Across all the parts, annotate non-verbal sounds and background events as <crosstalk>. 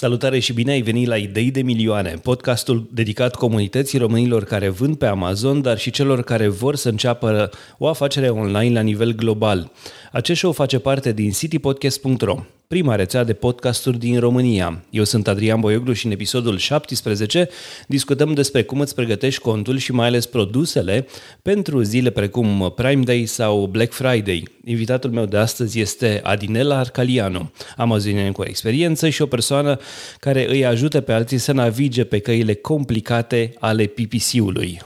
Salutare și bine ai venit la Idei de Milioane, podcastul dedicat comunității românilor care vând pe Amazon, dar și celor care vor să înceapă o afacere online la nivel global. Acest show face parte din citypodcast.ro prima rețea de podcasturi din România. Eu sunt Adrian Boioglu și în episodul 17 discutăm despre cum îți pregătești contul și mai ales produsele pentru zile precum Prime Day sau Black Friday. Invitatul meu de astăzi este Adinela Arcalianu, amazonian cu experiență și o persoană care îi ajută pe alții să navige pe căile complicate ale PPC-ului.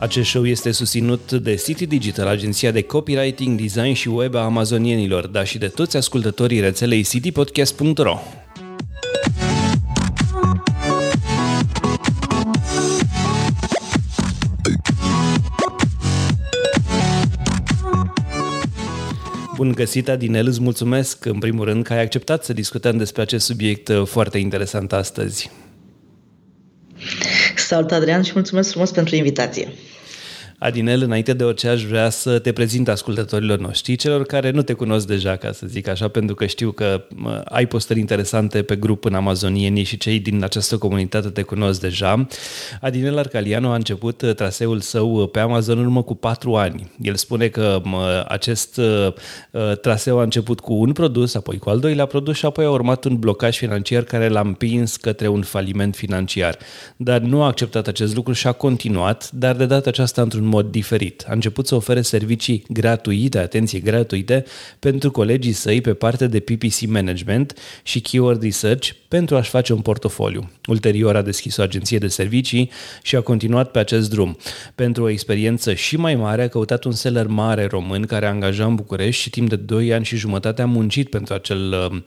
Acest show este susținut de City Digital, agenția de copywriting, design și web a amazonienilor, dar și de toți ascultătorii rețelei citypodcast.ro. Bun găsit, Adinel, îți mulțumesc în primul rând că ai acceptat să discutăm despre acest subiect uh, foarte interesant astăzi. Salut, Adrian, și mulțumesc frumos pentru invitație. Adinel, înainte de orice aș vrea să te prezint ascultătorilor noștri, celor care nu te cunosc deja, ca să zic așa, pentru că știu că ai postări interesante pe grup în Amazonieni și cei din această comunitate te cunosc deja. Adinel Arcaliano a început uh, traseul său uh, pe Amazon în urmă cu patru ani. El spune că acest uh, traseu a început cu un produs, apoi cu al doilea produs și apoi a urmat un blocaj financiar care l-a împins către un faliment financiar. Dar nu a acceptat acest lucru și a continuat, dar de data aceasta într-un mod diferit. A început să ofere servicii gratuite, atenție, gratuite, pentru colegii săi pe partea de PPC Management și Keyword Research pentru a-și face un portofoliu. Ulterior a deschis o agenție de servicii și a continuat pe acest drum. Pentru o experiență și mai mare a căutat un seller mare român care a angajat în București și timp de 2 ani și jumătate a muncit pentru acel uh,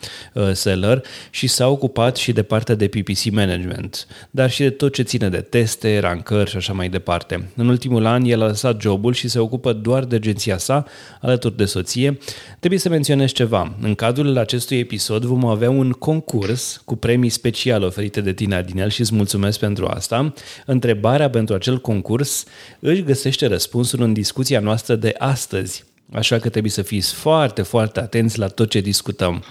uh, seller și s-a ocupat și de partea de PPC Management, dar și de tot ce ține de teste, rancări și așa mai departe. În ultimul an el a lăsat jobul și se ocupă doar de agenția sa, alături de soție. Trebuie să menționez ceva. În cadrul acestui episod vom avea un concurs cu premii speciale oferite de tine, Adinel, și îți mulțumesc pentru asta. Întrebarea pentru acel concurs își găsește răspunsul în discuția noastră de astăzi. Așa că trebuie să fiți foarte, foarte atenți la tot ce discutăm.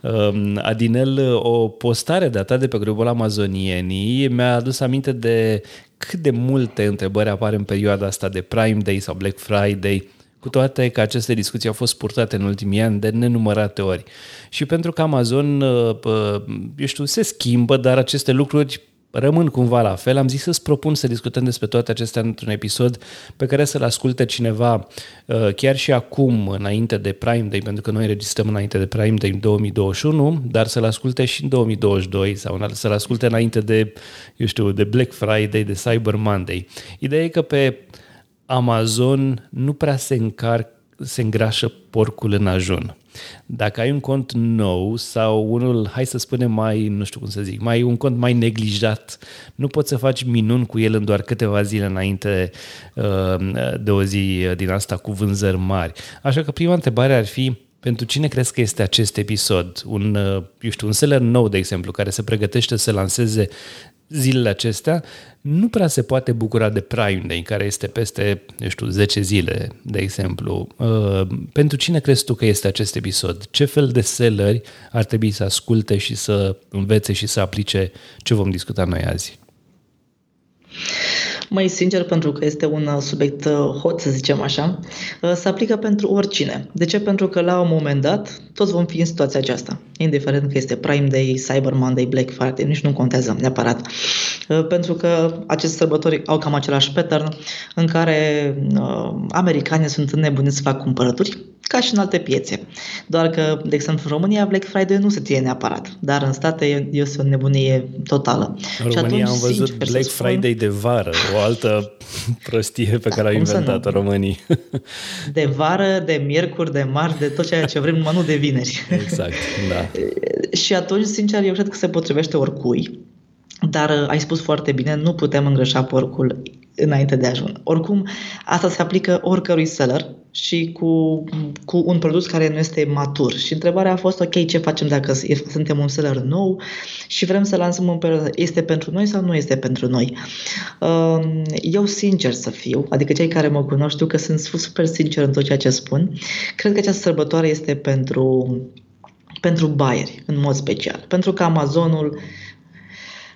Um, Adinel, o postare de ta de pe grupul Amazonienii mi-a adus aminte de cât de multe întrebări apar în perioada asta de Prime Day sau Black Friday, cu toate că aceste discuții au fost purtate în ultimii ani de nenumărate ori. Și pentru că Amazon, uh, uh, eu știu, se schimbă, dar aceste lucruri rămân cumva la fel. Am zis să-ți propun să discutăm despre toate acestea într-un episod pe care să-l asculte cineva uh, chiar și acum, înainte de Prime Day, pentru că noi registrăm înainte de Prime Day în 2021, dar să-l asculte și în 2022 sau să-l asculte înainte de, eu știu, de Black Friday, de Cyber Monday. Ideea e că pe Amazon nu prea se încarcă se îngrașă porcul în ajun. Dacă ai un cont nou sau unul, hai să spunem mai, nu știu cum să zic, mai un cont mai neglijat, nu poți să faci minuni cu el în doar câteva zile înainte uh, de o zi din asta cu vânzări mari. Așa că prima întrebare ar fi, pentru cine crezi că este acest episod? Un, uh, eu știu, un seller nou, de exemplu, care se pregătește să lanseze zilele acestea, nu prea se poate bucura de Prime Day, care este peste, eu știu, 10 zile, de exemplu. Uh, pentru cine crezi tu că este acest episod? Ce fel de selleri ar trebui să asculte și să învețe și să aplice ce vom discuta noi azi? Mai sincer, pentru că este un uh, subiect uh, hot, să zicem așa, uh, se aplică pentru oricine. De ce? Pentru că la un moment dat toți vom fi în situația aceasta. Indiferent că este Prime Day, Cyber Monday, Black Friday, nici nu contează neapărat. Pentru că aceste sărbători au cam același pattern în care uh, americanii sunt înnebuniți să fac cumpărături ca și în alte piețe. Doar că, de exemplu, în România Black Friday nu se ține neapărat, dar în state este o nebunie totală. În și România atunci, am văzut sincer, Black spun, Friday de vară, o altă <laughs> prostie pe care au inventat românii. <laughs> De vară, de miercuri, de marți, de tot ceea ce vrem, numai nu de vineri. Exact, da. <laughs> și atunci, sincer, eu cred că se potrivește oricui Dar uh, ai spus foarte bine, nu putem îngrășa porcul înainte de ajun. Oricum, asta se aplică oricărui seller și cu, cu un produs care nu este matur. Și întrebarea a fost, ok, ce facem dacă suntem un seller nou și vrem să lansăm un perioadă, este pentru noi sau nu este pentru noi? Um, eu, sincer să fiu, adică cei care mă cunosc știu că sunt super sincer în tot ceea ce spun, cred că această sărbătoare este pentru pentru buyeri, în mod special. Pentru că Amazonul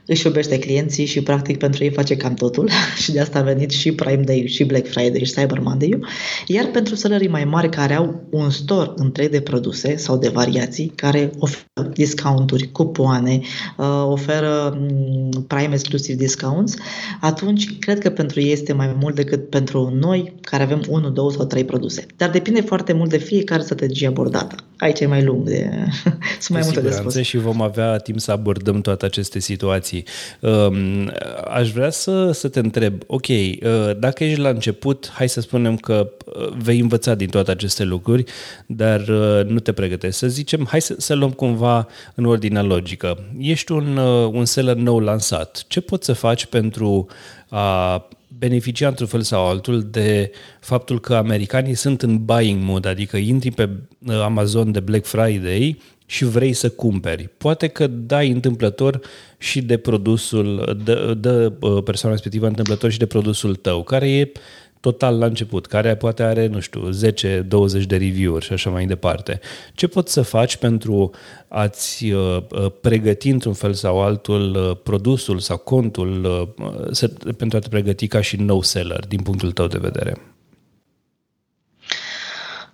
își iubește clienții și practic pentru ei face cam totul <laughs> și de asta a venit și Prime Day și Black Friday și Cyber Monday iar pentru sălării mai mari care au un store întreg de produse sau de variații care oferă discounturi, cupoane, uh, oferă mm, Prime exclusiv discounts, atunci cred că pentru ei este mai mult decât pentru noi care avem 1, 2 sau 3 produse. Dar depinde foarte mult de fiecare strategie abordată. Aici e mai lung, de... <laughs> sunt mai multe de spus. și vom avea timp să abordăm toate aceste situații informații. Um, aș vrea să, să te întreb, ok, uh, dacă ești la început, hai să spunem că uh, vei învăța din toate aceste lucruri, dar uh, nu te pregătești. Să zicem, hai să, să luăm cumva în ordinea logică. Ești un, un seller nou lansat. Ce poți să faci pentru a beneficia într-un fel sau altul de faptul că americanii sunt în buying mode, adică intri pe Amazon de Black Friday și vrei să cumperi. Poate că dai întâmplător și de produsul, de, de persoana respectivă întâmplător și de produsul tău, care e total la început, care poate are, nu știu, 10-20 de review-uri și așa mai departe. Ce poți să faci pentru a-ți uh, uh, pregăti într-un fel sau altul uh, produsul sau contul să, pentru a te pregăti ca și nou seller din punctul tău de vedere?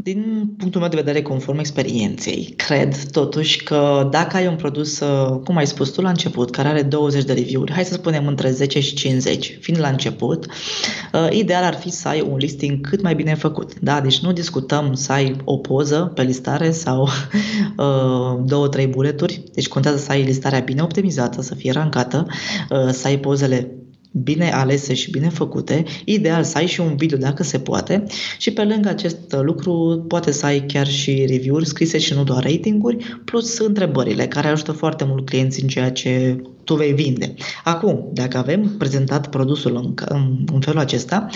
Din punctul meu de vedere, conform experienței, cred totuși că dacă ai un produs, uh, cum ai spus tu la început, care are 20 de review-uri, hai să spunem între 10 și 50, fiind la început, uh, ideal ar fi să ai un listing cât mai bine făcut. Da? Deci nu discutăm să ai o poză pe listare sau <laughs> uh, două, trei buleturi, deci contează să ai listarea bine optimizată, să fie rancată, să ai pozele bine alese și bine făcute, ideal să ai și un video dacă se poate și pe lângă acest lucru poate să ai chiar și review-uri scrise și nu doar ratinguri, plus întrebările care ajută foarte mult clienții în ceea ce tu vei vinde. Acum, dacă avem prezentat produsul în, în, în felul acesta,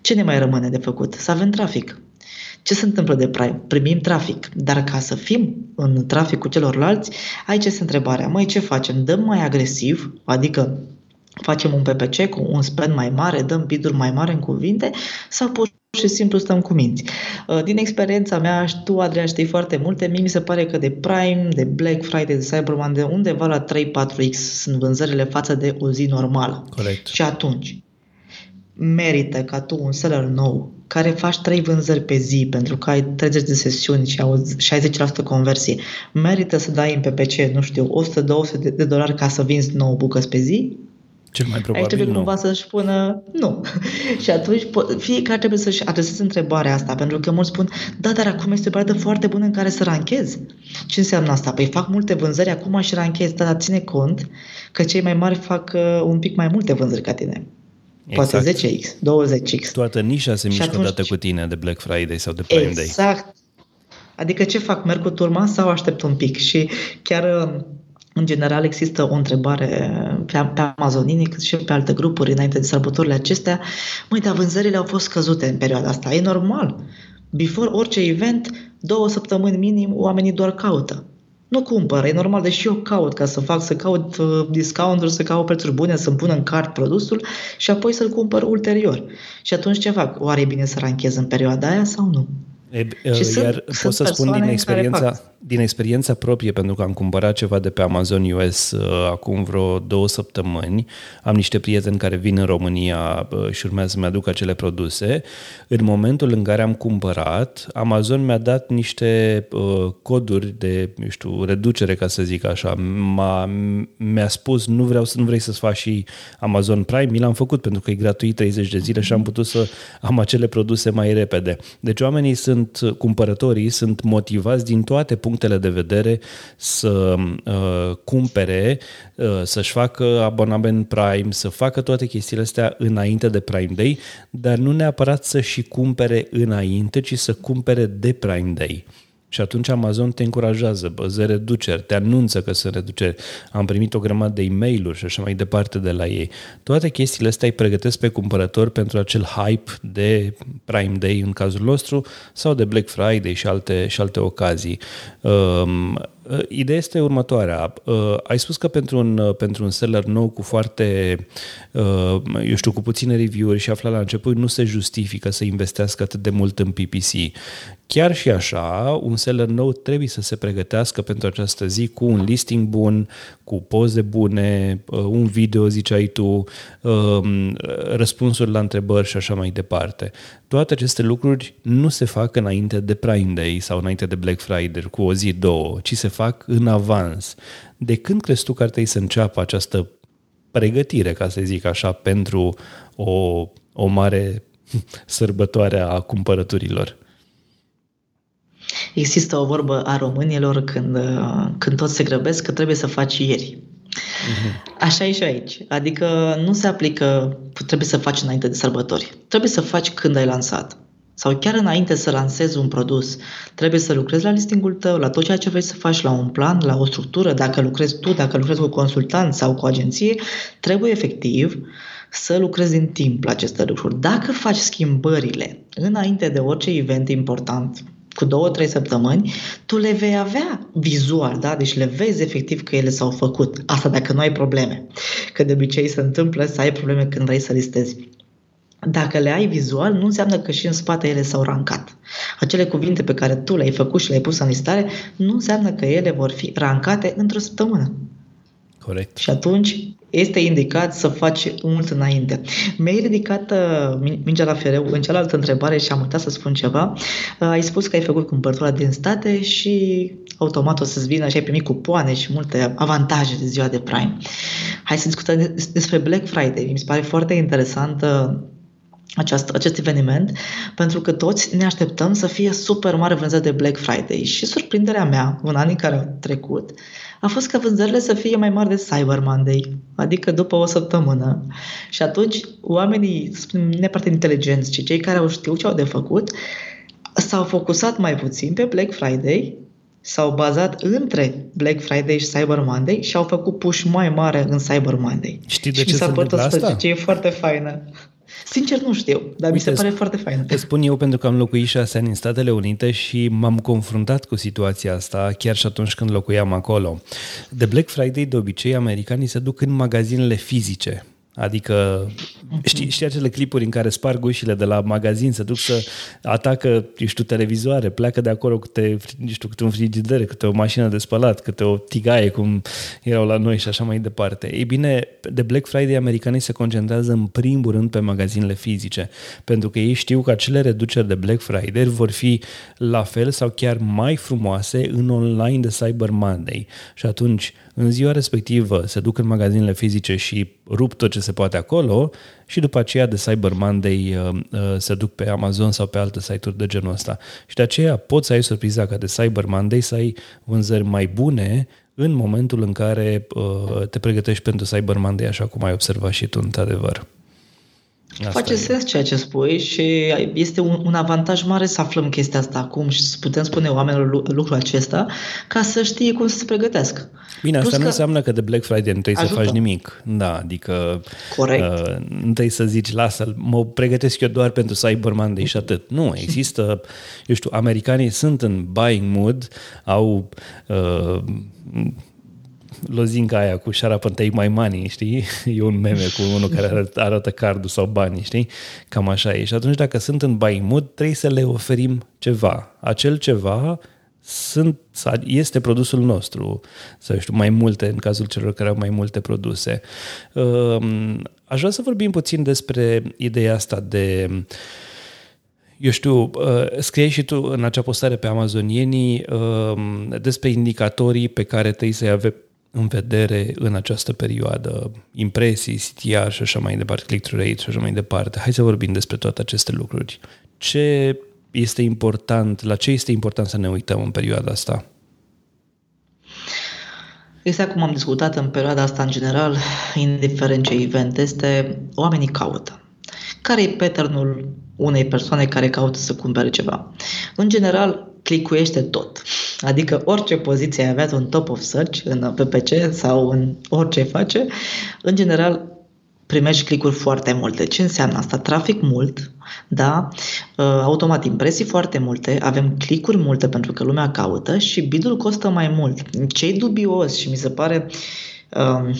ce ne mai rămâne de făcut? Să avem trafic. Ce se întâmplă de Prime? Primim trafic, dar ca să fim în traficul celorlalți, aici este întrebarea. Măi, ce facem? Dăm mai agresiv, adică facem un PPC cu un spend mai mare, dăm biduri mai mari în cuvinte sau pur și simplu stăm cu minți. Uh, din experiența mea, și tu, Adrian, știi foarte multe, mie mi se pare că de Prime, de Black Friday, de Cyber Monday, undeva la 3-4x sunt vânzările față de o zi normală. Corect. Și atunci, merită ca tu, un seller nou, care faci 3 vânzări pe zi pentru că ai 30 de sesiuni și au 60% conversie, merită să dai în PPC, nu știu, 100-200 de dolari ca să vinzi 9 bucăți pe zi? Cel mai probabil Aici trebuie nu. cumva să-și spună nu. <laughs> și atunci fiecare trebuie să-și adreseze întrebarea asta, pentru că mulți spun, da, dar acum este o perioadă foarte bună în care să ranchez. Ce înseamnă asta? Păi fac multe vânzări acum și ranchez, dar ține cont că cei mai mari fac uh, un pic mai multe vânzări ca tine. Exact. Poate 10x, 20x. Toată nișa se mișcă atunci... odată cu tine de Black Friday sau de Prime exact. Day. Exact. Adică ce fac? Merg cu turma sau aștept un pic? Și chiar uh, în general există o întrebare pe, pe Amazonini cât și pe alte grupuri înainte de sărbătorile acestea. Măi, dar vânzările au fost scăzute în perioada asta. E normal. Before orice event, două săptămâni minim, oamenii doar caută. Nu cumpără, e normal, deși eu caut ca să fac, să caut uh, discount să caut prețuri bune, să-mi pun în cart produsul și apoi să-l cumpăr ulterior. Și atunci ce fac? Oare e bine să ranchez în perioada aia sau nu? E, și iar sunt, pot să spun din experiența, din experiența proprie, pentru că am cumpărat ceva de pe Amazon US uh, acum vreo două săptămâni. Am niște prieteni care vin în România uh, și urmează să-mi aducă acele produse. În momentul în care am cumpărat, Amazon mi-a dat niște uh, coduri de, eu știu, reducere, ca să zic așa. M-a, mi-a spus, nu vreau să nu vrei să-ți faci și Amazon Prime, mi l-am făcut pentru că e gratuit 30 de zile și am putut să am acele produse mai repede. Deci oamenii sunt, cumpărătorii sunt motivați din toate punctele punctele de vedere să uh, cumpere, uh, să-și facă abonament Prime, să facă toate chestiile astea înainte de Prime Day, dar nu neapărat să și cumpere înainte, ci să cumpere de Prime Day. Și atunci Amazon te încurajează, bă, ze reduceri, te anunță că sunt reduceri. Am primit o grămadă de e mail și așa mai departe de la ei. Toate chestiile astea îi pregătesc pe cumpărător pentru acel hype de Prime Day în cazul nostru sau de Black Friday și alte, și alte ocazii. Um, Uh, ideea este următoarea. Uh, ai spus că pentru un, uh, pentru un seller nou cu foarte, eu știu, cu puține review-uri și afla la început, nu se justifică să investească atât de mult în PPC. Chiar și așa, un seller nou trebuie să se pregătească pentru această zi cu un listing bun, cu poze bune, un video, ziceai tu, um, răspunsuri la întrebări și așa mai departe. Toate aceste lucruri nu se fac înainte de Prime Day sau înainte de Black Friday cu o zi, două, ci se fac în avans. De când crezi tu că ar trebui să înceapă această pregătire, ca să zic așa, pentru o, o mare <laughs> sărbătoare a cumpărăturilor? Există o vorbă a românilor când, când tot se grăbesc că trebuie să faci ieri. Uh-huh. Așa e și aici. Adică nu se aplică, trebuie să faci înainte de sărbători. Trebuie să faci când ai lansat sau chiar înainte să lansezi un produs, trebuie să lucrezi la listingul tău, la tot ceea ce vrei să faci, la un plan, la o structură, dacă lucrezi tu, dacă lucrezi cu consultant sau cu agenție, trebuie efectiv să lucrezi în timp la aceste lucruri. Dacă faci schimbările înainte de orice event important, cu două, trei săptămâni, tu le vei avea vizual, da? Deci le vezi efectiv că ele s-au făcut. Asta dacă nu ai probleme. Că de obicei se întâmplă să ai probleme când vrei să listezi. Dacă le ai vizual, nu înseamnă că și în spate ele s-au rancat. Acele cuvinte pe care tu le-ai făcut și le-ai pus în listare, nu înseamnă că ele vor fi rancate într-o săptămână. Corect. Și atunci este indicat să faci mult înainte. Mi-ai ridicat uh, mingea la fereu în cealaltă întrebare și am uitat să spun ceva. Uh, ai spus că ai făcut cumpărătura din state și automat o să-ți vină și ai primit cupoane și multe avantaje de ziua de Prime. Hai să discutăm despre Black Friday. Mi se pare foarte interesantă acest, acest eveniment, pentru că toți ne așteptăm să fie super mare vânzări de Black Friday. Și surprinderea mea, în anii care au trecut, a fost ca vânzările să fie mai mari de Cyber Monday, adică după o săptămână. Și atunci oamenii, să spunem, neapărat inteligenți, ci cei care au știut ce au de făcut, s-au focusat mai puțin pe Black Friday, s-au bazat între Black Friday și Cyber Monday și au făcut push mai mare în Cyber Monday. Știi de și ce se întâmplă asta? Ce e foarte faină. Sincer nu știu, dar Uite, mi se pare foarte fain. Te spun eu pentru că am locuit șase ani în Statele Unite și m-am confruntat cu situația asta chiar și atunci când locuiam acolo. De Black Friday, de obicei, americanii se duc în magazinele fizice Adică știi, știi acele clipuri în care sparg ușile de la magazin, se duc să atacă, eu știu, televizoare, pleacă de acolo câte, știu, câte un frigider, câte o mașină de spălat, câte o tigaie, cum erau la noi și așa mai departe. Ei bine, de Black Friday americanii se concentrează în primul rând pe magazinele fizice, pentru că ei știu că acele reduceri de Black Friday vor fi la fel sau chiar mai frumoase în online de Cyber Monday. Și atunci în ziua respectivă se duc în magazinele fizice și rup tot ce se poate acolo și după aceea de Cyber Monday uh, uh, se duc pe Amazon sau pe alte site-uri de genul ăsta. Și de aceea poți să ai surpriza ca de Cyber Monday să ai vânzări mai bune în momentul în care uh, te pregătești pentru Cyber Monday, așa cum ai observat și tu, într-adevăr. Asta Face e. sens ceea ce spui și este un, un avantaj mare să aflăm chestia asta acum și să putem spune oamenilor lucrul acesta ca să știe cum să se pregătească. Bine, asta Plus nu că înseamnă că de Black Friday nu trebuie ajută. să faci nimic. Da, adică Corect. Uh, nu trebuie să zici, lasă mă pregătesc eu doar pentru Cyber Monday și atât. Nu, <laughs> există, eu știu, americanii sunt în buying mood, au uh, lozinca aia cu shut up and take my money, știi? <laughs> E un meme cu unul care arată, arată cardul sau banii, știi? Cam așa e. Și atunci dacă sunt în buying mood, trebuie să le oferim ceva. Acel ceva sunt, este produsul nostru, să știu, mai multe în cazul celor care au mai multe produse. Um, aș vrea să vorbim puțin despre ideea asta de eu știu, uh, scrie și tu în acea postare pe Amazonienii um, despre indicatorii pe care trebuie să-i avem în vedere în această perioadă, impresii, CTR și așa mai departe, click-through rate și așa mai departe. Hai să vorbim despre toate aceste lucruri. Ce este important, la ce este important să ne uităm în perioada asta? Exact cum am discutat în perioada asta în general, indiferent ce event este, oamenii caută. Care e patternul unei persoane care caută să cumpere ceva? În general, clicuiește tot. Adică orice poziție ai avea în top of search, în PPC sau în orice face, în general primești clicuri foarte multe. Ce înseamnă asta? Trafic mult, da? Uh, automat impresii foarte multe, avem clicuri multe pentru că lumea caută și bidul costă mai mult. Ce dubios și mi se pare um,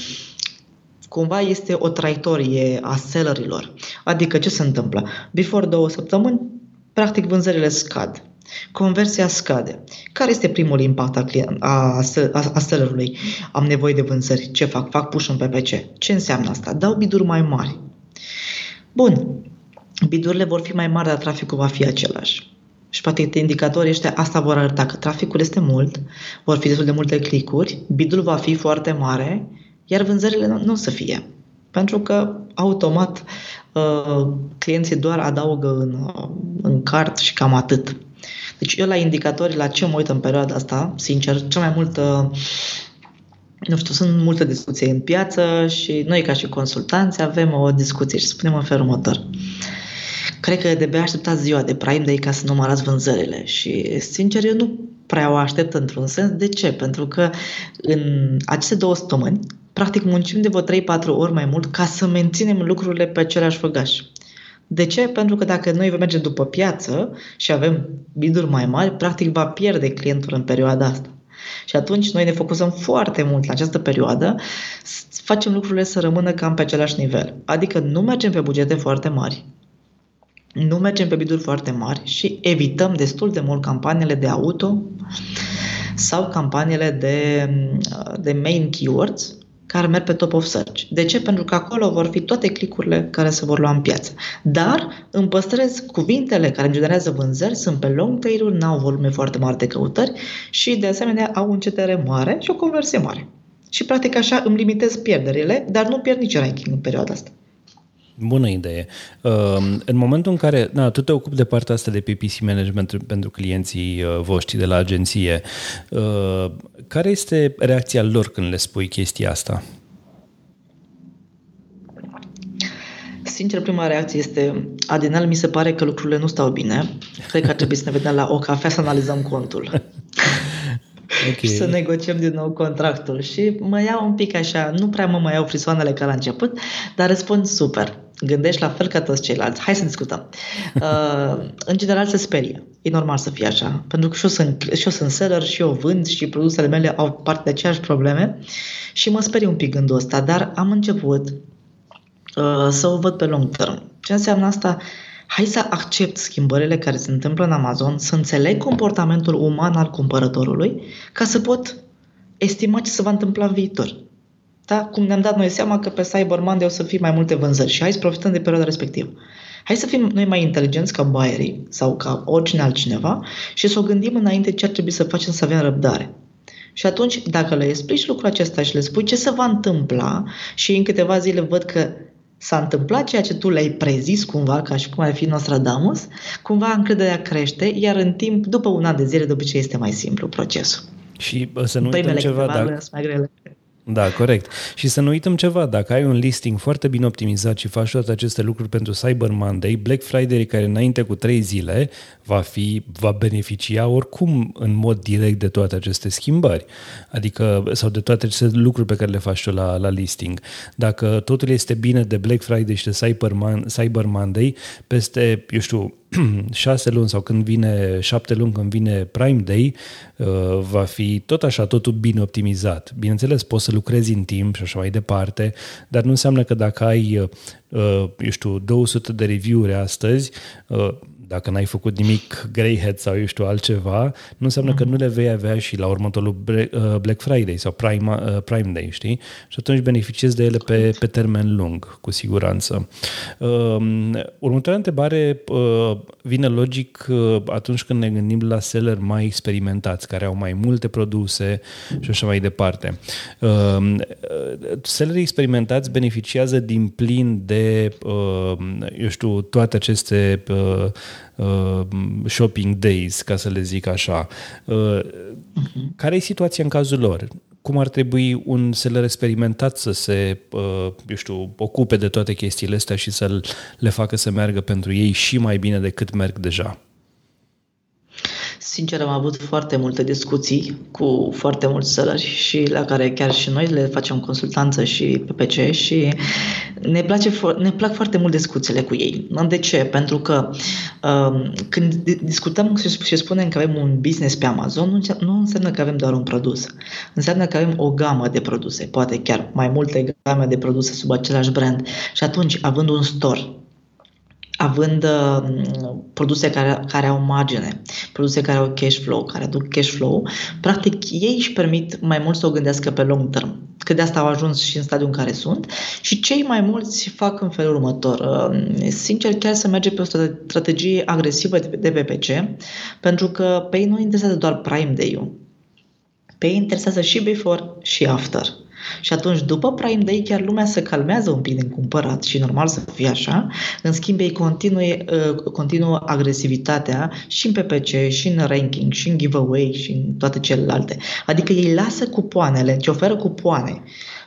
cumva este o traiectorie a sellerilor. Adică ce se întâmplă? Before două săptămâni, practic vânzările scad. Conversia scade. Care este primul impact a, client, a, a, a sellerului? Am nevoie de vânzări. Ce fac? Fac push în PPC. Ce înseamnă asta? Dau biduri mai mari. Bun. Bidurile vor fi mai mari, dar traficul va fi același. Și poate indicatorii ăștia asta vor arăta că traficul este mult, vor fi destul de multe clicuri, bidul va fi foarte mare, iar vânzările nu, nu o să fie. Pentru că automat uh, clienții doar adaugă în, uh, în cart și cam atât. Deci eu la indicatori, la ce mă uit în perioada asta, sincer, cel mai mult uh, nu știu, sunt multe discuții în piață și noi ca și consultanți avem o discuție și spunem în felul următor. Cred că de bea așteptați ziua de Prime Day ca să numărați vânzările și sincer eu nu prea o aștept într-un sens. De ce? Pentru că în aceste două săptămâni practic muncim de vreo 3-4 ori mai mult ca să menținem lucrurile pe același făgaș. De ce? Pentru că dacă noi vom merge după piață și avem biduri mai mari, practic va pierde clientul în perioada asta. Și atunci noi ne focusăm foarte mult la această perioadă, facem lucrurile să rămână cam pe același nivel. Adică nu mergem pe bugete foarte mari, nu mergem pe biduri foarte mari și evităm destul de mult campaniile de auto sau campaniile de, de main keywords care merg pe top of search. De ce? Pentru că acolo vor fi toate clicurile care se vor lua în piață. Dar îmi păstrez cuvintele care generează vânzări, sunt pe long tail-uri, n-au volume foarte mari de căutări și de asemenea au un CTR mare și o conversie mare. Și practic așa îmi limitez pierderile, dar nu pierd nici ranking în perioada asta. Bună idee. Ehm, în momentul în care na, tu te ocupi de partea asta de PPC management pentru clienții uh, voștri de la agenție, uh, care este reacția lor când le spui chestia asta? Sincer, prima reacție este Adinel, mi se pare că lucrurile nu stau bine. Cred că ar trebui să ne vedem la o cafea să analizăm contul. <laughs> okay. și să negociem din nou contractul. Și mă iau un pic așa, nu prea mă mai iau frisoanele ca la început, dar răspund super gândești la fel ca toți ceilalți. Hai să discutăm. <laughs> Uh, în general se sperie. E normal să fie așa. Pentru că și eu sunt, și eu sunt seller și eu vând și produsele mele au parte de aceeași probleme și mă sperie un pic gândul ăsta, dar am început uh, să o văd pe long term. Ce înseamnă asta? Hai să accept schimbările care se întâmplă în Amazon, să înțeleg comportamentul uman al cumpărătorului, ca să pot estima ce se va întâmpla în viitor da? cum ne-am dat noi seama că pe Cyber Monday o să fie mai multe vânzări și hai să profităm de perioada respectivă. Hai să fim noi mai inteligenți ca buyerii sau ca oricine altcineva și să o gândim înainte ce ar trebui să facem să avem răbdare. Și atunci, dacă le explici lucrul acesta și le spui ce se va întâmpla și în câteva zile văd că s-a întâmplat ceea ce tu le-ai prezis cumva, ca și cum ar fi Nostradamus, cumva încrederea crește, iar în timp, după un an de zile, de obicei este mai simplu procesul. Și să nu uităm ceva, dacă, mai grele. Da, corect. Și să nu uităm ceva, dacă ai un listing foarte bine optimizat și faci toate aceste lucruri pentru Cyber Monday, Black Friday, care înainte cu trei zile va, fi, va beneficia oricum în mod direct de toate aceste schimbări, adică sau de toate aceste lucruri pe care le faci tu la, la listing. Dacă totul este bine de Black Friday și de Cyber, Man, Cyber Monday, peste, eu știu, <clears throat> șase luni sau când vine șapte luni, când vine Prime Day, uh, va fi tot așa, totul bine optimizat. Bineînțeles, poți să lucrezi în timp și așa mai departe, dar nu înseamnă că dacă ai, uh, eu știu, 200 de review-uri astăzi, uh, dacă n-ai făcut nimic greyhead sau eu știu altceva, nu înseamnă că nu le vei avea și la următorul uh, Black Friday sau Prime, uh, Prime Day, știi? Și atunci beneficiezi de ele pe, pe termen lung, cu siguranță. Um, următoarea întrebare uh, vine logic atunci când ne gândim la seller mai experimentați, care au mai multe produse și așa mai departe. Um, sellerii experimentați beneficiază din plin de, eu știu, toate aceste uh, shopping days, ca să le zic așa. Uh, uh-huh. Care e situația în cazul lor? Cum ar trebui un seller experimentat să se, uh, eu știu, ocupe de toate chestiile astea și să le facă să meargă pentru ei și mai bine decât merg deja? Sincer, am avut foarte multe discuții cu foarte mulți sălări și la care chiar și noi le facem consultanță și PPC și ne, place, ne plac foarte mult discuțiile cu ei. De ce? Pentru că um, când discutăm și spunem că avem un business pe Amazon, nu, nu înseamnă că avem doar un produs. Înseamnă că avem o gamă de produse, poate chiar mai multe game de produse sub același brand. Și atunci, având un store având uh, produse care, care au margine, produse care au cash flow, care aduc cash flow, practic ei își permit mai mult să o gândească pe long term. Că de asta au ajuns și în stadiul în care sunt și cei mai mulți fac în felul următor. Uh, sincer, chiar să merge pe o strategie agresivă de PPC, pentru că pe ei nu interesează doar Prime Day-ul. Pe ei interesează și before și after. Și atunci, după Prime Day, chiar lumea se calmează un pic din cumpărat și normal să fie așa. În schimb, ei continue, uh, continuă agresivitatea și în PPC, și în ranking, și în giveaway, și în toate celelalte. Adică ei lasă cupoanele, ce oferă cupoane.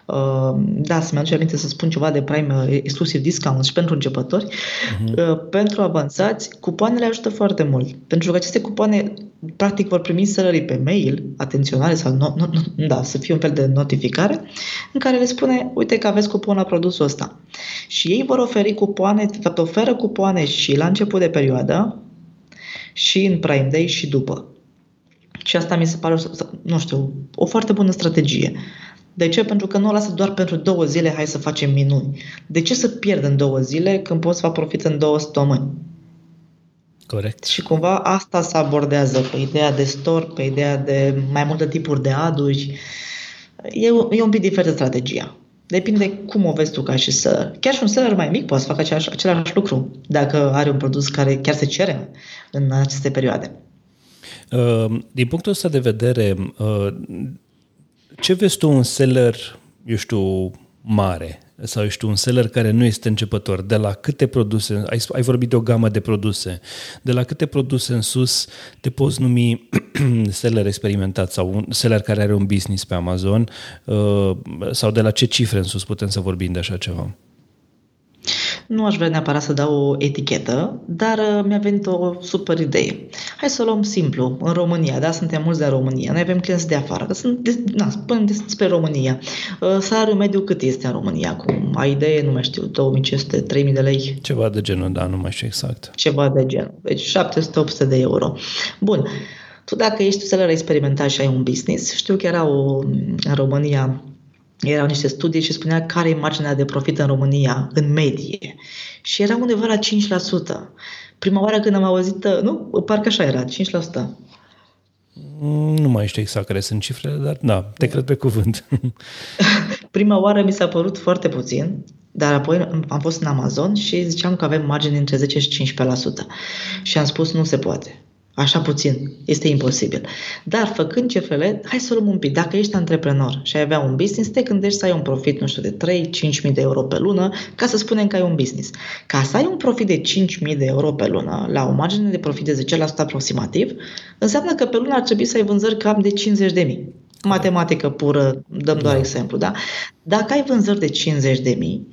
Uh, da, să-mi aduce aminte să spun ceva de Prime uh, exclusiv discount și pentru începători. Uh-huh. Pentru avansați, cupoanele ajută foarte mult. Pentru că aceste cupoane practic vor primi sărării pe mail, atenționare sau no, no, no, da, să fie un fel de notificare în care le spune, uite că aveți cupon la produsul ăsta. Și ei vor oferi cupoane, de fapt oferă cupoane și la început de perioadă și în Prime Day și după. Și asta mi se pare, nu știu, o foarte bună strategie. De ce? Pentru că nu o lasă doar pentru două zile, hai să facem minuni. De ce să pierd în două zile când poți să fac profit în două săptămâni? Corect. Și cumva asta se abordează pe ideea de store, pe ideea de mai multe tipuri de aduri. E, e un pic diferită strategia. Depinde cum o vezi tu ca și să... Chiar și un seller mai mic poate să facă același, același lucru dacă are un produs care chiar se cere în aceste perioade. Uh, din punctul ăsta de vedere, uh, ce vezi tu un seller, eu știu, mare sau, eu știu, un seller care nu este începător, de la câte produse, ai, ai vorbit de o gamă de produse, de la câte produse în sus te poți numi <clears throat> seller experimentat sau un seller care are un business pe Amazon uh, sau de la ce cifre în sus putem să vorbim de așa ceva? Nu aș vrea neapărat să dau o etichetă, dar uh, mi-a venit o super idee. Hai să o luăm simplu. În România, da, suntem mulți de România. Noi avem clienți de afară. Că sunt, de, na, spunem despre România. Uh, salariul mediu cât este în România acum? Ai idee? Nu mai știu, 2500-3000 de lei? Ceva de genul, da, nu mai știu exact. Ceva de genul. Deci 700-800 de euro. Bun. Tu dacă ești seller experimentat și ai un business, știu că era o, în România erau niște studii și spunea care e marginea de profit în România, în medie. Și era undeva la 5%. Prima oară când am auzit, nu, parcă așa era, 5%. Nu mai știu exact care sunt cifrele, dar da, te cred pe cuvânt. <laughs> Prima oară mi s-a părut foarte puțin, dar apoi am fost în Amazon și ziceam că avem margini între 10 și 15%. Și am spus nu se poate. Așa puțin. Este imposibil. Dar făcând CFL, hai să luăm un pic. Dacă ești antreprenor și ai avea un business, te gândești să ai un profit, nu știu, de 3-5 mii de euro pe lună, ca să spunem că ai un business. Ca să ai un profit de 5 mii de euro pe lună, la o margine de profit de 10% aproximativ, înseamnă că pe lună ar trebui să ai vânzări cam de 50 de mii. Matematică pură, dăm doar da. exemplu, da? Dacă ai vânzări de 50 de mii,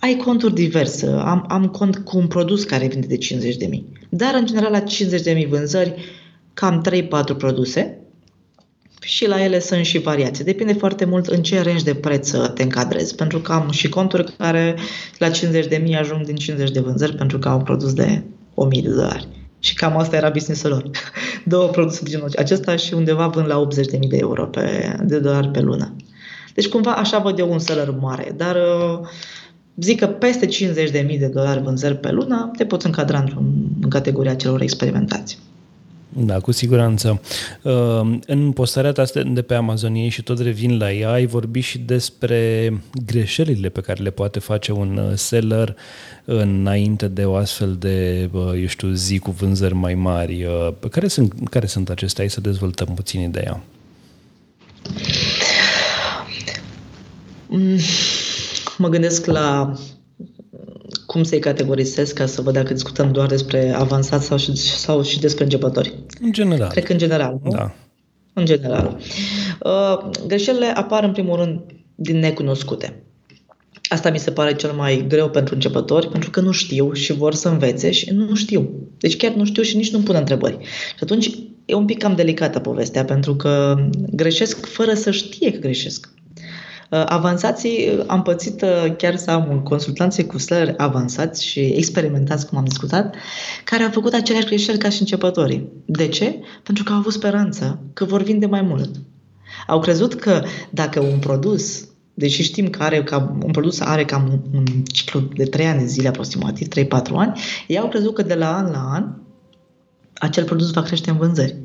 ai conturi diverse. Am, am cont cu un produs care vinde de 50 de mii. Dar, în general, la 50 de mii vânzări, cam 3-4 produse și la ele sunt și variații. Depinde foarte mult în ce range de preț te încadrezi. Pentru că am și conturi care la 50 de mii ajung din 50 de vânzări pentru că au un produs de 1000 de dolari. Și cam asta era business-ul lor. <laughs> Două produse de genul acesta și undeva vând la 80.000 de euro pe, de dolari pe lună. Deci cumva așa văd eu un seller mare, dar uh, zic că peste 50.000 de dolari vânzări pe lună te poți încadra într-un, în categoria celor experimentați. Da, cu siguranță. Uh, în postarea ta de pe Amazonie și tot revin la ea, ai vorbit și despre greșelile pe care le poate face un uh, seller înainte de o astfel de, uh, eu știu, zi cu vânzări mai mari. Care sunt, care sunt acestea? Hai să dezvoltăm puțin ideea. Mm mă gândesc la cum să-i categorisesc ca să văd dacă discutăm doar despre avansat sau și, sau și despre începători. În general. Cred că în general, nu? Da. În general. Uh, greșelile apar în primul rând din necunoscute. Asta mi se pare cel mai greu pentru începători, pentru că nu știu și vor să învețe și nu știu. Deci chiar nu știu și nici nu pun întrebări. Și atunci e un pic cam delicată povestea, pentru că greșesc fără să știe că greșesc. Uh, avansații, uh, am pățit uh, chiar să am consultanțe cu salari avansați și experimentați, cum am discutat, care au făcut aceleași greșeli ca și începătorii. De ce? Pentru că au avut speranță că vor vinde mai mult. Au crezut că dacă un produs deși știm că are cam, un produs are cam un, un ciclu de 3 ani de zile aproximativ, 3-4 ani, ei au crezut că de la an la an acel produs va crește în vânzări.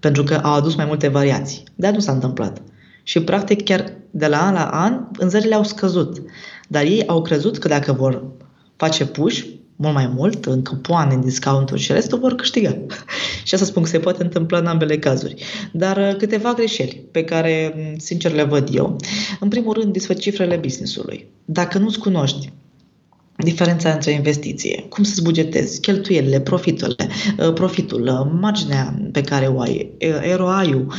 Pentru că au adus mai multe variații. Dar nu s-a întâmplat. Și practic chiar de la an la an vânzările au scăzut. Dar ei au crezut că dacă vor face push mult mai mult, în cupoane, în discounturi și restul vor câștiga. <laughs> și asta spun că se poate întâmpla în ambele cazuri. Dar uh, câteva greșeli pe care, mm, sincer, le văd eu. În primul rând, despre cifrele businessului. Dacă nu-ți cunoști diferența între investiție, cum să-ți bugetezi, cheltuielile, profiturile, uh, profitul, uh, marginea pe care o ai, ROI-ul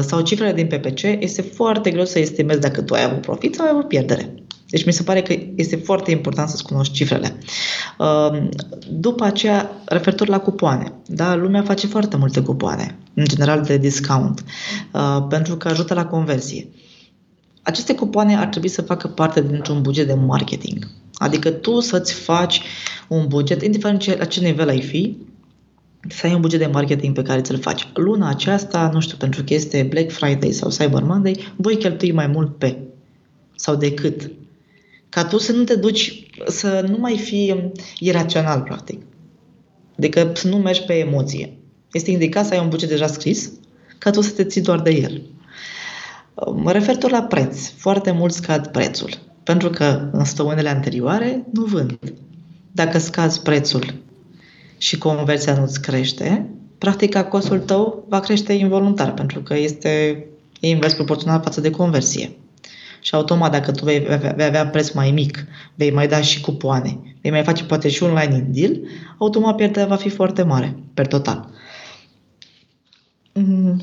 sau cifrele din PPC, este foarte greu să estimezi dacă tu ai avut profit sau ai avut pierdere. Deci mi se pare că este foarte important să-ți cunoști cifrele. Um, după aceea, referitor la cupoane, da, lumea face foarte multe cupoane, în general de discount, uh, pentru că ajută la conversie. Aceste cupoane ar trebui să facă parte dintr-un buget de marketing. Adică tu să-ți faci un buget, indiferent la ce nivel ai fi, să ai un buget de marketing pe care ți-l faci. Luna aceasta, nu știu, pentru că este Black Friday sau Cyber Monday, voi cheltui mai mult pe sau decât ca tu să nu te duci, să nu mai fii irațional, practic. Adică să nu mergi pe emoție. Este indicat să ai un buget deja scris, ca tu să te ții doar de el. Mă referitor la preț. Foarte mult scad prețul. Pentru că în stăunele anterioare nu vând. Dacă scazi prețul și conversia nu-ți crește, practic costul tău va crește involuntar, pentru că este invers proporțional față de conversie. Și automat, dacă tu vei, vei avea preț mai mic, vei mai da și cupoane, vei mai face poate și un line in deal, automat pierderea va fi foarte mare, per total. Mm.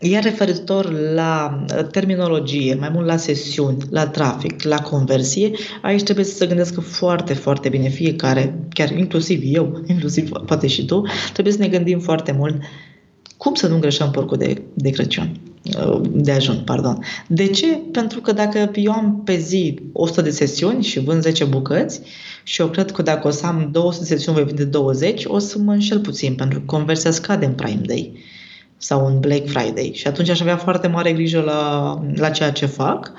Iar referitor la uh, terminologie, mai mult la sesiuni, la trafic, la conversie, aici trebuie să se gândească foarte, foarte bine fiecare, chiar inclusiv eu, <laughs> inclusiv poate și tu, trebuie să ne gândim foarte mult cum să nu greșăm porcul de, de Crăciun. Uh, de ajun, pardon. De ce? Pentru că dacă eu am pe zi 100 de sesiuni și vând 10 bucăți și eu cred că dacă o să am 200 de sesiuni, voi vinde 20, o să mă înșel puțin, pentru că conversia scade în Prime Day sau în Black Friday și atunci aș avea foarte mare grijă la, la ceea ce fac.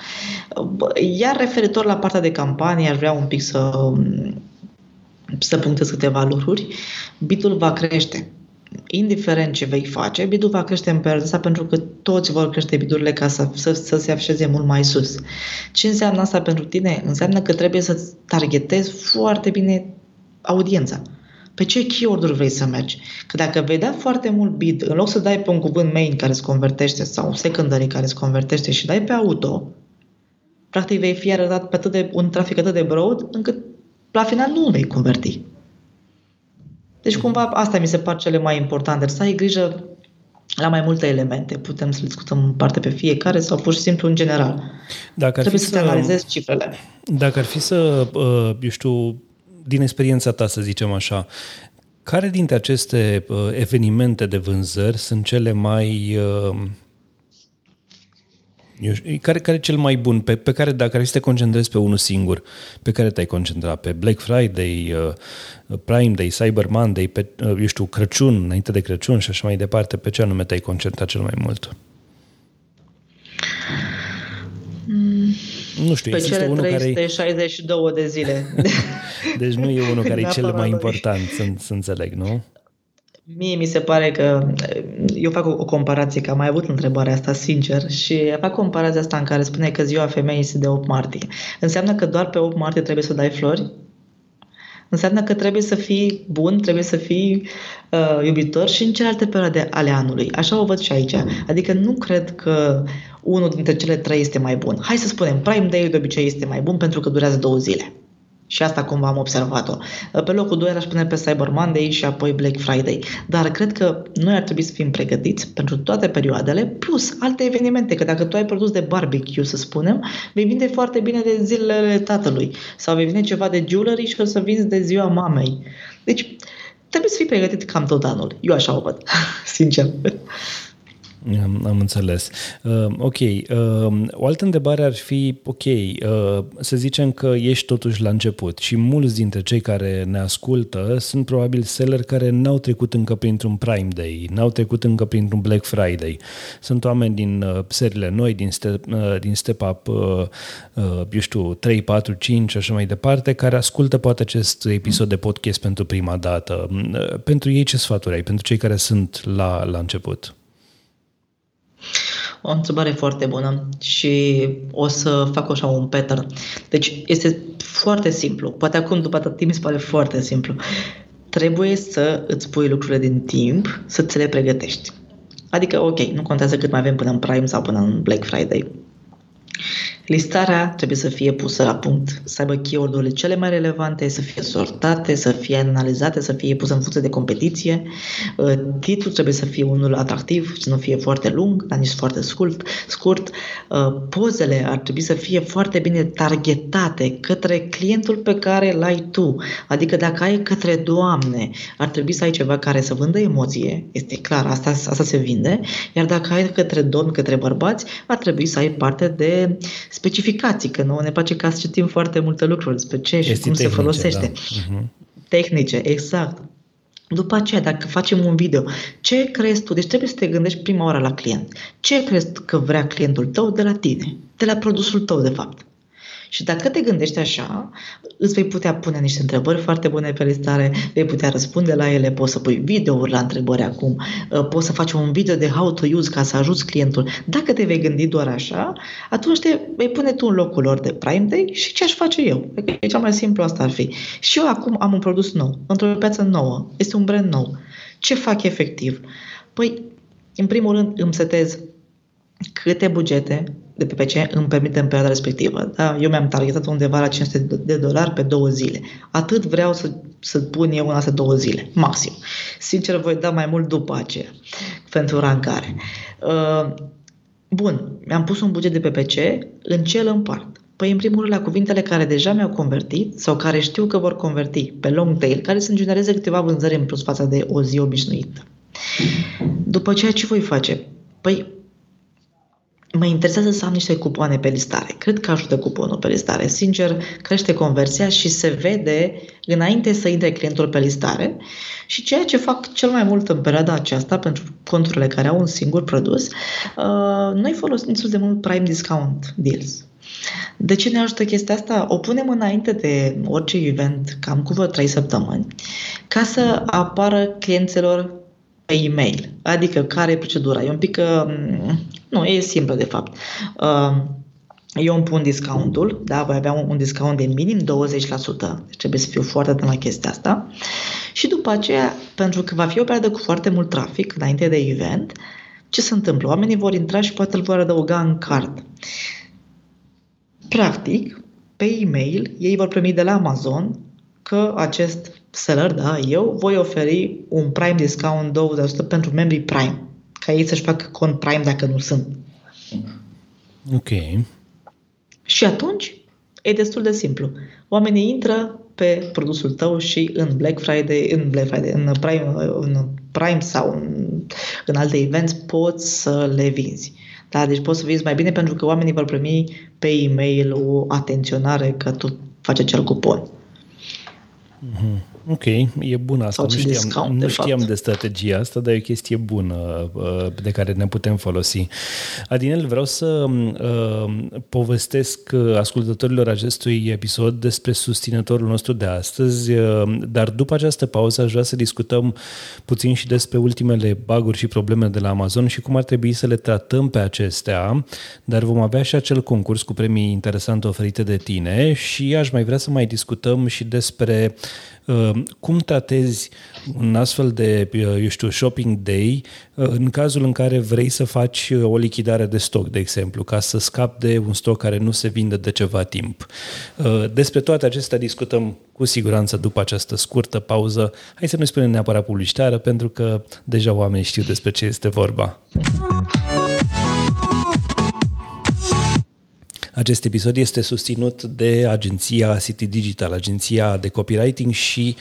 Iar referitor la partea de campanie, aș vrea un pic să, să punctez câteva lucruri. Bitul va crește indiferent ce vei face, bidul va crește în perioada pentru că toți vor crește bidurile ca să, să, să se așeze mult mai sus. Ce înseamnă asta pentru tine? Înseamnă că trebuie să targetezi foarte bine audiența. Pe ce keyword-uri vrei să mergi? Că dacă vei da foarte mult bid, în loc să dai pe un cuvânt main care se convertește sau un secondary care se convertește și dai pe auto, practic vei fi arătat pe atât de, un trafic atât de broad încât la final nu vei converti. Deci cumva asta mi se par cele mai importante, să ai grijă la mai multe elemente. Putem să le discutăm în parte pe fiecare sau pur și simplu în general. Dacă ar Trebuie fi să, să te analizezi cifrele. Dacă ar fi să, uh, eu știu, din experiența ta să zicem așa, care dintre aceste uh, evenimente de vânzări sunt cele mai uh, eu știu, care, care e cel mai bun, pe, pe care dacă ar fi să te concentrezi pe unul singur, pe care te-ai concentrat? Pe Black Friday, uh, Prime Day, Cyber Monday, pe, uh, eu știu, Crăciun, înainte de Crăciun și așa mai departe, pe ce anume te-ai concentrat cel mai mult? Mm. Nu știu, pe cele unul 362 care de zile. <laughs> deci nu e unul care e cel mai important, să, să înțeleg, nu? Mie mi se pare că eu fac o, o comparație, că am mai avut întrebarea asta sincer și fac comparația asta în care spune că ziua femeii este de 8 martie. Înseamnă că doar pe 8 martie trebuie să dai flori? Înseamnă că trebuie să fii bun, trebuie să fii uh, iubitor și în celelalte perioade ale anului. Așa o văd și aici. Adică nu cred că unul dintre cele trei este mai bun. Hai să spunem, Prime Day de obicei este mai bun pentru că durează două zile. Și asta cumva am observat-o. Pe locul 2 aș pune pe Cyber Monday și apoi Black Friday. Dar cred că noi ar trebui să fim pregătiți pentru toate perioadele, plus alte evenimente. Că dacă tu ai produs de barbecue, să spunem, vei vinde foarte bine de zilele tatălui. Sau vei vinde ceva de jewelry și o să vinzi de ziua mamei. Deci, trebuie să fii pregătit cam tot anul. Eu așa o văd, <laughs> sincer. Am, am înțeles. Uh, ok. Uh, o altă întrebare ar fi, ok, uh, să zicem că ești totuși la început și mulți dintre cei care ne ascultă sunt probabil seller care n-au trecut încă printr-un Prime Day, n-au trecut încă printr-un Black Friday. Sunt oameni din uh, serile noi, din, step, uh, din Step Up, uh, uh, eu știu, 3, 4, 5 și așa mai departe, care ascultă poate acest episod de podcast pentru prima dată. Uh, pentru ei ce sfaturi ai? Pentru cei care sunt la, la început? O întrebare foarte bună și o să fac așa un pattern. Deci este foarte simplu. Poate acum, după atât timp, mi se pare foarte simplu. Trebuie să îți pui lucrurile din timp, să ți le pregătești. Adică, ok, nu contează cât mai avem până în Prime sau până în Black Friday. Listarea trebuie să fie pusă la punct, să aibă keyword-urile cele mai relevante, să fie sortate, să fie analizate, să fie pusă în funcție de competiție. Uh, titlul trebuie să fie unul atractiv, să nu fie foarte lung, dar nici foarte scurt. scurt. Uh, pozele ar trebui să fie foarte bine targetate către clientul pe care îl ai tu. Adică dacă ai către doamne, ar trebui să ai ceva care să vândă emoție, este clar, asta, asta se vinde, iar dacă ai către domni, către bărbați, ar trebui să ai parte de specificații, că nu ne place ca să citim foarte multe lucruri despre ce și cum tehnice, se folosește. Da. Uh-huh. Tehnice, exact. După aceea, dacă facem un video, ce crezi tu? Deci trebuie să te gândești prima oară la client. Ce crezi că vrea clientul tău de la tine? De la produsul tău, de fapt. Și dacă te gândești așa, îți vei putea pune niște întrebări foarte bune pe listare, vei putea răspunde la ele, poți să pui videouri la întrebări acum, uh, poți să faci un video de how to use ca să ajuți clientul. Dacă te vei gândi doar așa, atunci te vei pune tu în locul lor de Prime Day și ce aș face eu? E cea mai simplu asta ar fi. Și eu acum am un produs nou, într-o piață nouă, este un brand nou. Ce fac efectiv? Păi, în primul rând îmi setez câte bugete de PPC îmi permite în perioada respectivă. Da? Eu mi-am targetat undeva la 500 de dolari pe două zile. Atât vreau să, să pun eu în astea două zile, maxim. Sincer, voi da mai mult după aceea, pentru rancare. Uh, bun, mi-am pus un buget de PPC, în ce îl împart? Păi, în primul rând, la cuvintele care deja mi-au convertit sau care știu că vor converti pe long tail, care să genereze câteva vânzări în plus față de o zi obișnuită. După ceea ce voi face? Păi, mă interesează să am niște cupoane pe listare. Cred că ajută cuponul pe listare. Sincer, crește conversia și se vede înainte să intre clientul pe listare și ceea ce fac cel mai mult în perioada aceasta pentru conturile care au un singur produs, uh, noi folosim destul de mult Prime Discount Deals. De ce ne ajută chestia asta? O punem înainte de orice event, cam cu vreo 3 săptămâni, ca să apară clienților pe e-mail. Adică care e procedura? E un pic... Uh, nu, e simplă de fapt. Uh, eu îmi pun discountul, da, voi avea un, un discount de minim 20%, deci trebuie să fiu foarte atent la chestia asta. Și după aceea, pentru că va fi o perioadă cu foarte mult trafic înainte de event, ce se întâmplă? Oamenii vor intra și poate îl vor adăuga în card. Practic, pe e-mail, ei vor primi de la Amazon că acest seller, da, eu voi oferi un Prime discount 20% pentru membrii Prime, ca ei să-și facă cont Prime dacă nu sunt. Ok. Și atunci e destul de simplu. Oamenii intră pe produsul tău și în Black Friday, în Black Friday, în Prime, în Prime sau în, în alte events poți să le vinzi. Da, deci poți să vinzi mai bine pentru că oamenii vor primi pe e-mail o atenționare că tu faci acel cupon. Mm-hmm. Ok, e bună asta. nu știam, discount, nu de știam fapt. de strategia asta, dar e o chestie bună uh, de care ne putem folosi. Adinel, vreau să uh, povestesc uh, ascultătorilor acestui episod despre susținătorul nostru de astăzi, uh, dar după această pauză aș vrea să discutăm puțin și despre ultimele baguri și probleme de la Amazon și cum ar trebui să le tratăm pe acestea, dar vom avea și acel concurs cu premii interesante oferite de tine și aș mai vrea să mai discutăm și despre Uh, cum tratezi un astfel de, uh, eu știu, shopping day uh, în cazul în care vrei să faci o lichidare de stoc, de exemplu, ca să scapi de un stoc care nu se vinde de ceva timp? Despre toate acestea discutăm cu siguranță după această scurtă pauză. Hai să nu spunem neapărat publicitară, pentru că deja oamenii știu despre ce este vorba. Acest episod este susținut de agenția City Digital, agenția de copywriting și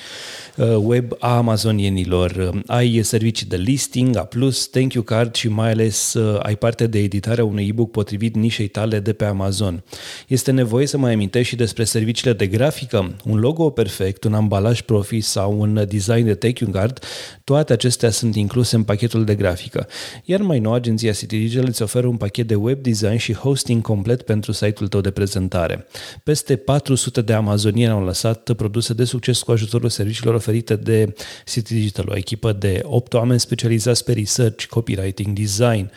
uh, web a amazonienilor. Ai servicii de listing, A+, thank you card și mai ales uh, ai parte de editarea unui e-book potrivit nișei tale de pe Amazon. Este nevoie să mai amintești și despre serviciile de grafică, un logo perfect, un ambalaj profi sau un design de thank you card, toate acestea sunt incluse în pachetul de grafică. Iar mai nou, agenția City Digital îți oferă un pachet de web design și hosting complet pentru site-ul tău de prezentare. Peste 400 de amazonieni au lăsat produse de succes cu ajutorul serviciilor oferite de City Digital, o echipă de 8 oameni specializați pe research, copywriting, design,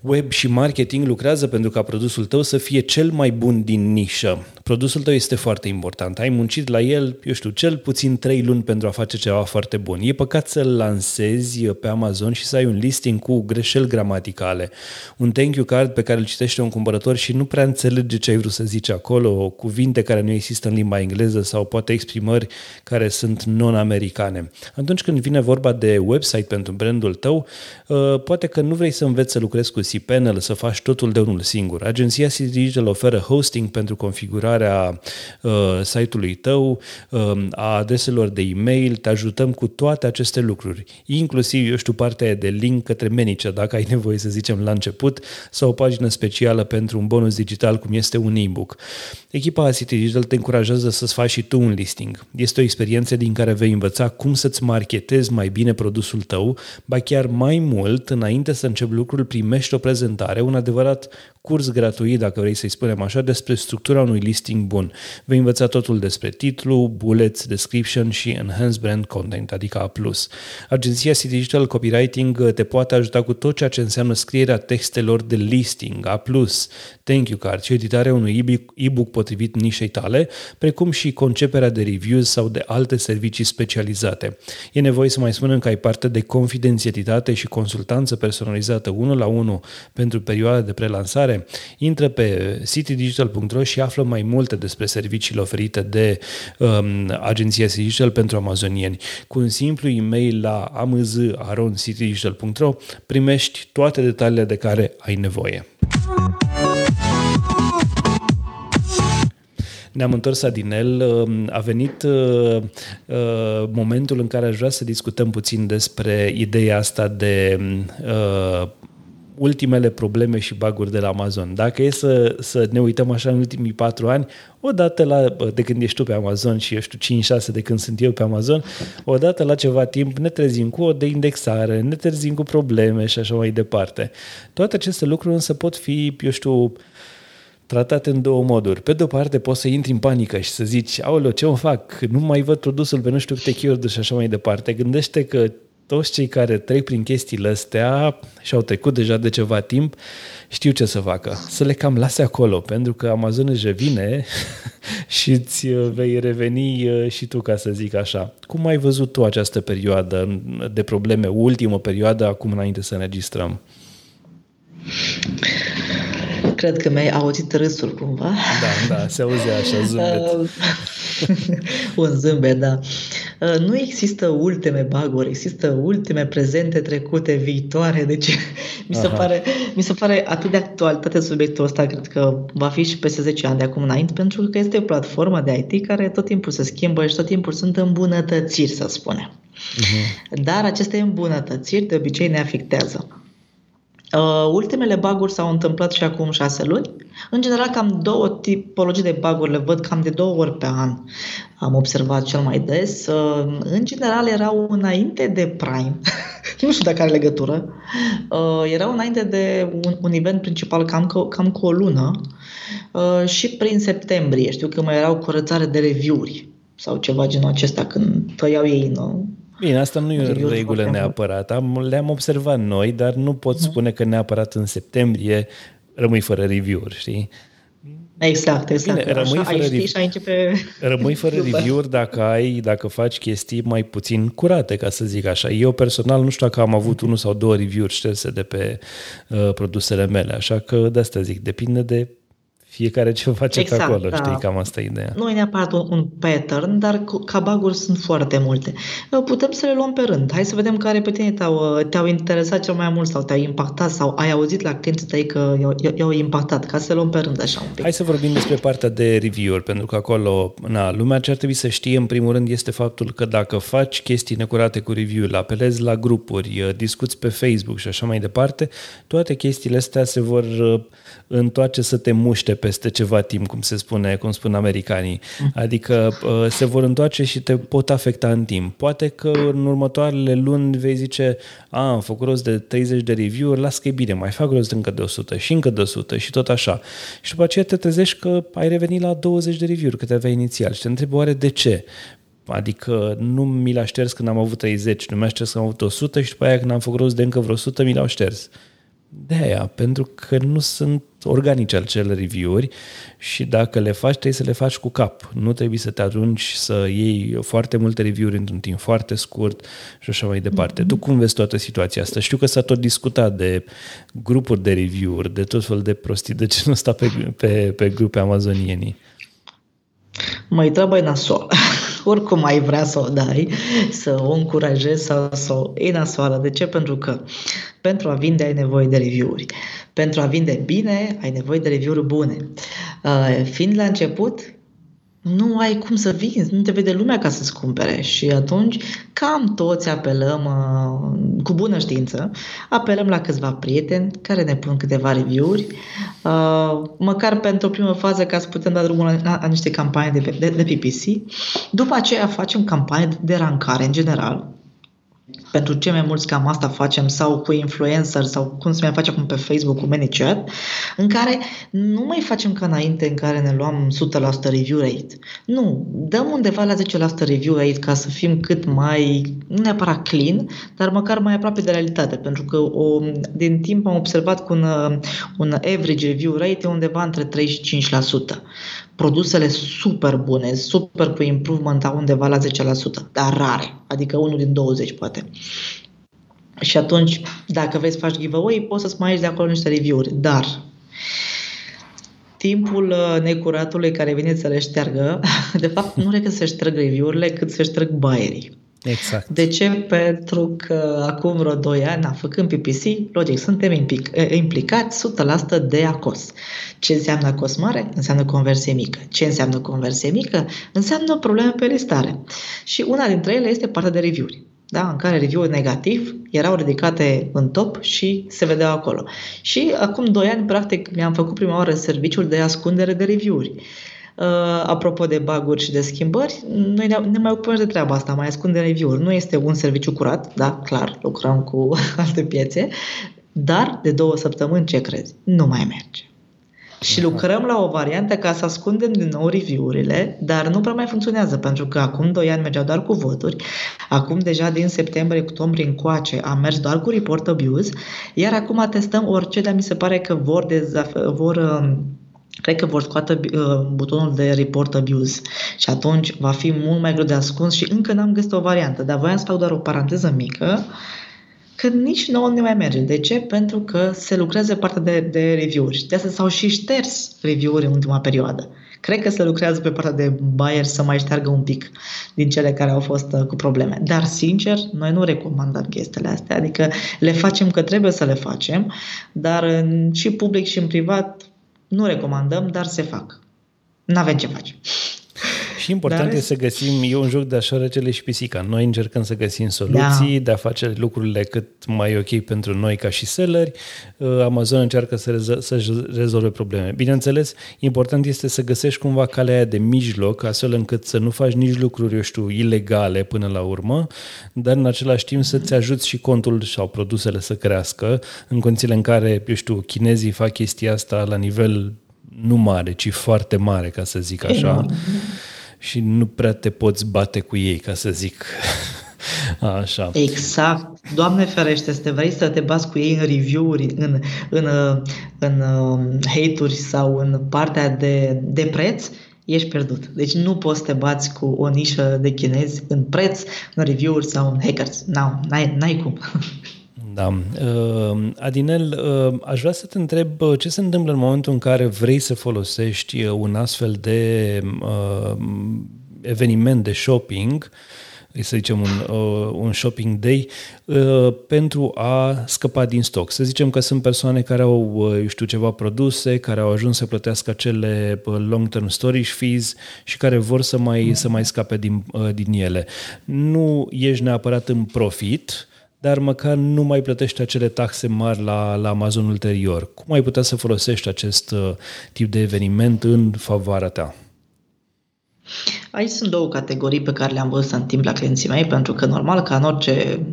web și marketing lucrează pentru ca produsul tău să fie cel mai bun din nișă. Produsul tău este foarte important. Ai muncit la el, eu știu, cel puțin 3 luni pentru a face ceva foarte bun. E păcat să-l lansezi pe Amazon și să ai un listing cu greșeli gramaticale. Un thank you card pe care îl citește un cumpărător și nu prea înțelege ce ai vrut să zici acolo, cuvinte care nu există în limba engleză sau poate exprimări care sunt non-americane. Atunci când vine vorba de website pentru brandul tău, uh, poate că nu vrei să înveți să lucrezi cu cPanel, să faci totul de unul singur. Agenția City Digital oferă hosting pentru configurarea uh, site-ului tău, uh, a adreselor de e-mail, te ajutăm cu toate aceste lucruri, inclusiv, eu știu, partea de link către Menice, dacă ai nevoie să zicem la început, sau o pagină specială pentru un bonus digital, cum este un e-book. Echipa City Digital te încurajează să-ți faci și tu un listing. Este o experiență din care vei învăța cum să-ți marketezi mai bine produsul tău, ba chiar mai mult, înainte să începi lucrul, primești o prezentare, un adevărat curs gratuit, dacă vrei să-i spunem așa, despre structura unui listing bun. Vei învăța totul despre titlu, bullets, description și enhanced brand content, adică A+. Agenția City Digital Copywriting te poate ajuta cu tot ceea ce înseamnă scrierea textelor de listing, A+, thank you card și editarea unui e-book potrivit nișei tale, precum și conceperea de reviews sau de alte servicii specializate. E nevoie să mai spunem că ai parte de confidențialitate și consultanță personalizată 1 la 1 pentru perioada de prelansare, intră pe citydigital.ro și află mai multe despre serviciile oferite de um, agenția Digital pentru amazonieni. Cu un simplu e-mail la amz.citydigital.ro primești toate detaliile de care ai nevoie. Ne-am întors Adinel, um, a venit uh, uh, momentul în care aș vrea să discutăm puțin despre ideea asta de uh, ultimele probleme și baguri de la Amazon. Dacă e să, să ne uităm așa în ultimii patru ani, odată la, de când ești tu pe Amazon și eu știu 5-6 de când sunt eu pe Amazon, odată la ceva timp ne trezim cu o de indexare, ne trezim cu probleme și așa mai departe. Toate aceste lucruri însă pot fi, eu știu, tratate în două moduri. Pe de o parte poți să intri în panică și să zici, aoleo, ce mă fac? Nu mai văd produsul pe nu știu câte keyword și așa mai departe. Gândește că toți cei care trec prin chestiile astea și au trecut deja de ceva timp, știu ce să facă. Să le cam lase acolo, pentru că Amazon își revine <laughs> și îți uh, vei reveni uh, și tu, ca să zic așa. Cum ai văzut tu această perioadă de probleme, ultimă perioadă, acum înainte să înregistrăm? Cred că mi-ai auzit râsul cumva. Da, da, se auze așa, zâmbet. <laughs> <laughs> Un zâmbet, da. Uh, nu există ultime baguri, există ultime prezente, trecute, viitoare, deci <laughs> mi se, pare, mi se pare atât de actualitate subiectul ăsta, cred că va fi și peste 10 ani de acum înainte, pentru că este o platformă de IT care tot timpul se schimbă și tot timpul sunt îmbunătățiri, să spunem. Uh-huh. Dar aceste îmbunătățiri de obicei ne afectează. Uh, ultimele baguri s-au întâmplat și acum șase luni. În general, cam două tipologii de baguri le văd cam de două ori pe an. Am observat cel mai des. Uh, în general, erau înainte de Prime. <laughs> nu știu dacă are legătură. Uh, erau înainte de un, un event principal cam, cam cu o lună uh, și prin septembrie. Știu că mai erau curățare de review-uri sau ceva genul acesta când tăiau ei nu? Bine, asta nu e o regulă neapărat. Am, le-am observat noi, dar nu pot uh-huh. spune că neapărat în septembrie rămâi fără review-uri, știi? Exact, exact. Bine, rămâi Așa, fără, știi, și începe <laughs> rămâi fără review-uri dacă ai, dacă faci chestii mai puțin curate, ca să zic așa. Eu personal nu știu dacă am avut unul sau două review-uri șterse de pe uh, produsele mele, așa că de asta zic, depinde de Fiecare ce face exact, pe acolo, da. știi, cam asta e ideea. Nu e neapărat un, un pattern, dar ca bug sunt foarte multe. Putem să le luăm pe rând. Hai să vedem care pe tine te-au, te-au interesat cel mai mult sau te-au impactat sau ai auzit la clienții tăi că i-au, i-au impactat, ca să le luăm pe rând așa un pic. Hai să vorbim despre partea de review-uri, pentru că acolo, na, lumea ce ar trebui să știe în primul rând este faptul că dacă faci chestii necurate cu review-ul, apelezi la grupuri, discuți pe Facebook și așa mai departe, toate chestiile astea se vor întoarce să te muște peste ceva timp, cum se spune, cum spun americanii. Adică uh, se vor întoarce și te pot afecta în timp. Poate că în următoarele luni vei zice, a, am făcut rost de 30 de review-uri, las că e bine, mai fac rost de încă de 100 și încă de 100 și tot așa. Și după aceea te trezești că ai revenit la 20 de review-uri câte aveai inițial și te întrebi oare de ce? Adică nu mi l-a șters când am avut 30, nu mi-a șters când am avut 100 și după aia când am făcut rost de încă vreo 100, mi l-au șters. De aia, pentru că nu sunt organice acele review-uri și dacă le faci, trebuie să le faci cu cap. Nu trebuie să te arunci să iei foarte multe review-uri într-un timp foarte scurt și așa mai departe. Mm-hmm. Tu cum vezi toată situația asta? Știu că s-a tot discutat de grupuri de review-uri, de tot fel de prostii. De ce nu sta pe, pe, pe grupe amazonienii? Mai trebuie nasol. Oricum ai vrea să o dai, să o încurajezi sau să o iei nasoală. De ce? Pentru că pentru a vinde ai nevoie de review-uri. Pentru a vinde bine ai nevoie de review-uri bune. Uh, fiind la început, nu ai cum să vinzi, nu te vede lumea ca să-ți cumpere și atunci cam toți apelăm uh, cu bună știință, apelăm la câțiva prieteni care ne pun câteva review-uri, uh, măcar pentru o primă fază ca să putem da drumul la, la, la niște campanii de, de, de PPC. După aceea facem campanii de rancare în general, pentru cei mai mulți cam asta facem sau cu influencer sau cum se mai face acum pe Facebook cu ManyChat, în care nu mai facem ca înainte în care ne luăm 100% review rate. Nu, dăm undeva la 10% review rate ca să fim cât mai, nu neapărat clean, dar măcar mai aproape de realitate, pentru că o, din timp am observat că un, un average review rate e undeva între 3 și 5% produsele super bune, super cu improvement au undeva la 10%, dar rare, adică unul din 20 poate. Și atunci, dacă vrei să faci giveaway, poți să-ți mai ieși de acolo niște review-uri, dar timpul uh, necuratului care vine să le șteargă, <laughs> de fapt nu e că să șterg review-urile, cât să șterg baierii. Exact. De ce? Pentru că acum vreo 2 ani, na, făcând PPC, logic, suntem implic, implicați 100% de ACOS. Ce înseamnă ACOS mare? Înseamnă conversie mică. Ce înseamnă conversie mică? Înseamnă probleme pe listare. Și una dintre ele este partea de review-uri. Da, în care review negativ erau ridicate în top și se vedeau acolo. Și acum 2 ani, practic, mi-am făcut prima oară serviciul de ascundere de review-uri. Uh, apropo de baguri și de schimbări, noi ne, ne mai ocupăm de treaba asta, mai ascundem review-uri. Nu este un serviciu curat, da, clar, lucrăm cu <laughs> alte piețe, dar de două săptămâni, ce crezi? Nu mai merge. Și lucrăm la o variantă ca să ascundem din nou review-urile, dar nu prea mai funcționează, pentru că acum 2 ani mergeau doar cu voturi, acum deja din septembrie, octombrie încoace am mers doar cu report abuse, iar acum testăm orice, dar mi se pare că vor, dezaf- vor um, cred că vor scoate uh, butonul de report abuse și atunci va fi mult mai greu de ascuns și încă n-am găsit o variantă, dar voiam să fac doar o paranteză mică că nici nouă nu mai merge. De ce? Pentru că se lucrează partea de, de review-uri. De asta s-au și șters review-uri în ultima perioadă. Cred că se lucrează pe partea de buyer să mai șteargă un pic din cele care au fost uh, cu probleme. Dar, sincer, noi nu recomandăm chestiile astea. Adică le facem că trebuie să le facem, dar în, și public și în privat nu recomandăm, dar se fac. Nu avem ce face. Și important Dar... e să găsim, e un joc de așa răcele și pisica. Noi încercăm să găsim soluții, da. de a face lucrurile cât mai ok pentru noi ca și selleri. Uh, Amazon încearcă să, rezol- să rezolve probleme. Bineînțeles, important este să găsești cumva calea aia de mijloc, astfel încât să nu faci nici lucruri, eu știu, ilegale până la urmă, dar în același timp să-ți ajuți și contul sau produsele să crească în condițiile în care, eu știu, chinezii fac chestia asta la nivel nu mare, ci foarte mare, ca să zic așa. Și nu prea te poți bate cu ei, ca să zic <laughs> Așa. Exact. Doamne ferește, să te vrei să te bați cu ei în review-uri, în, în, în, în um, hate-uri sau în partea de, de preț, ești pierdut. Deci nu poți să te bați cu o nișă de chinezi în preț, în review-uri sau în hackers. Nu, n-ai, n-ai cum. <laughs> Da. Uh, Adinel, uh, aș vrea să te întreb ce se întâmplă în momentul în care vrei să folosești un astfel de eveniment de shopping să zicem, un, uh, un shopping day uh, pentru a scăpa din stoc. Să zicem că sunt persoane care au, uh, eu știu, ceva produse, care au ajuns să plătească acele uh, long-term storage fees și care vor să mai, să mai scape din, uh, din ele. Nu ești neapărat în profit, dar măcar nu mai plătești acele taxe mari la, la Amazon ulterior. Cum ai putea să folosești acest uh, tip de eveniment în favoarea ta? Aici sunt două categorii pe care le-am văzut în timp la clienții mei, pentru că normal ca în orice,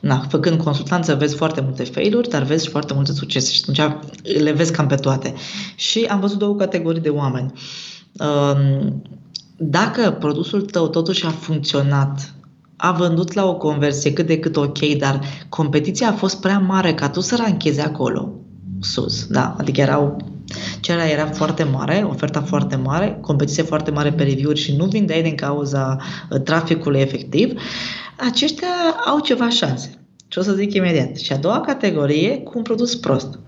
na, făcând consultanță vezi foarte multe failuri, dar vezi și foarte multe succese și atunci le vezi cam pe toate. Și am văzut două categorii de oameni. Um, dacă produsul tău totuși a funcționat a vândut la o conversie cât de cât ok, dar competiția a fost prea mare ca tu să ranchezi acolo, sus, da, adică erau Cererea era foarte mare, oferta foarte mare, competiție foarte mare pe review-uri și nu vindeai din cauza uh, traficului efectiv, aceștia au ceva șanse. Ce o să zic imediat. Și a doua categorie, cu un produs prost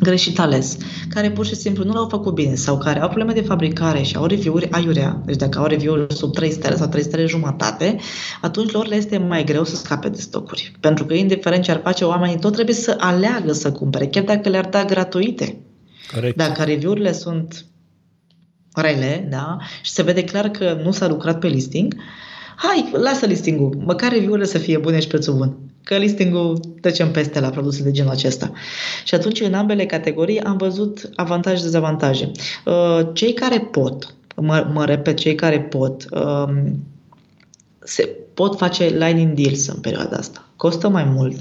greșit ales, care pur și simplu nu l-au făcut bine sau care au probleme de fabricare și au review-uri aiurea, deci dacă au review-uri sub 3 stele sau 3 stele jumătate, atunci lor le este mai greu să scape de stocuri. Pentru că, indiferent ce ar face, oamenii tot trebuie să aleagă să cumpere, chiar dacă le-ar da gratuite. Corect. Dacă review-urile sunt rele, da, și se vede clar că nu s-a lucrat pe listing, hai, lasă listingul, măcar review-urile să fie bune și prețul bun. Că listingul trecem peste la produse de genul acesta. Și atunci, în ambele categorii, am văzut avantaje și dezavantaje. Uh, cei care pot, mă, mă repet, cei care pot, um, se pot face lining deals în perioada asta. Costă mai mult,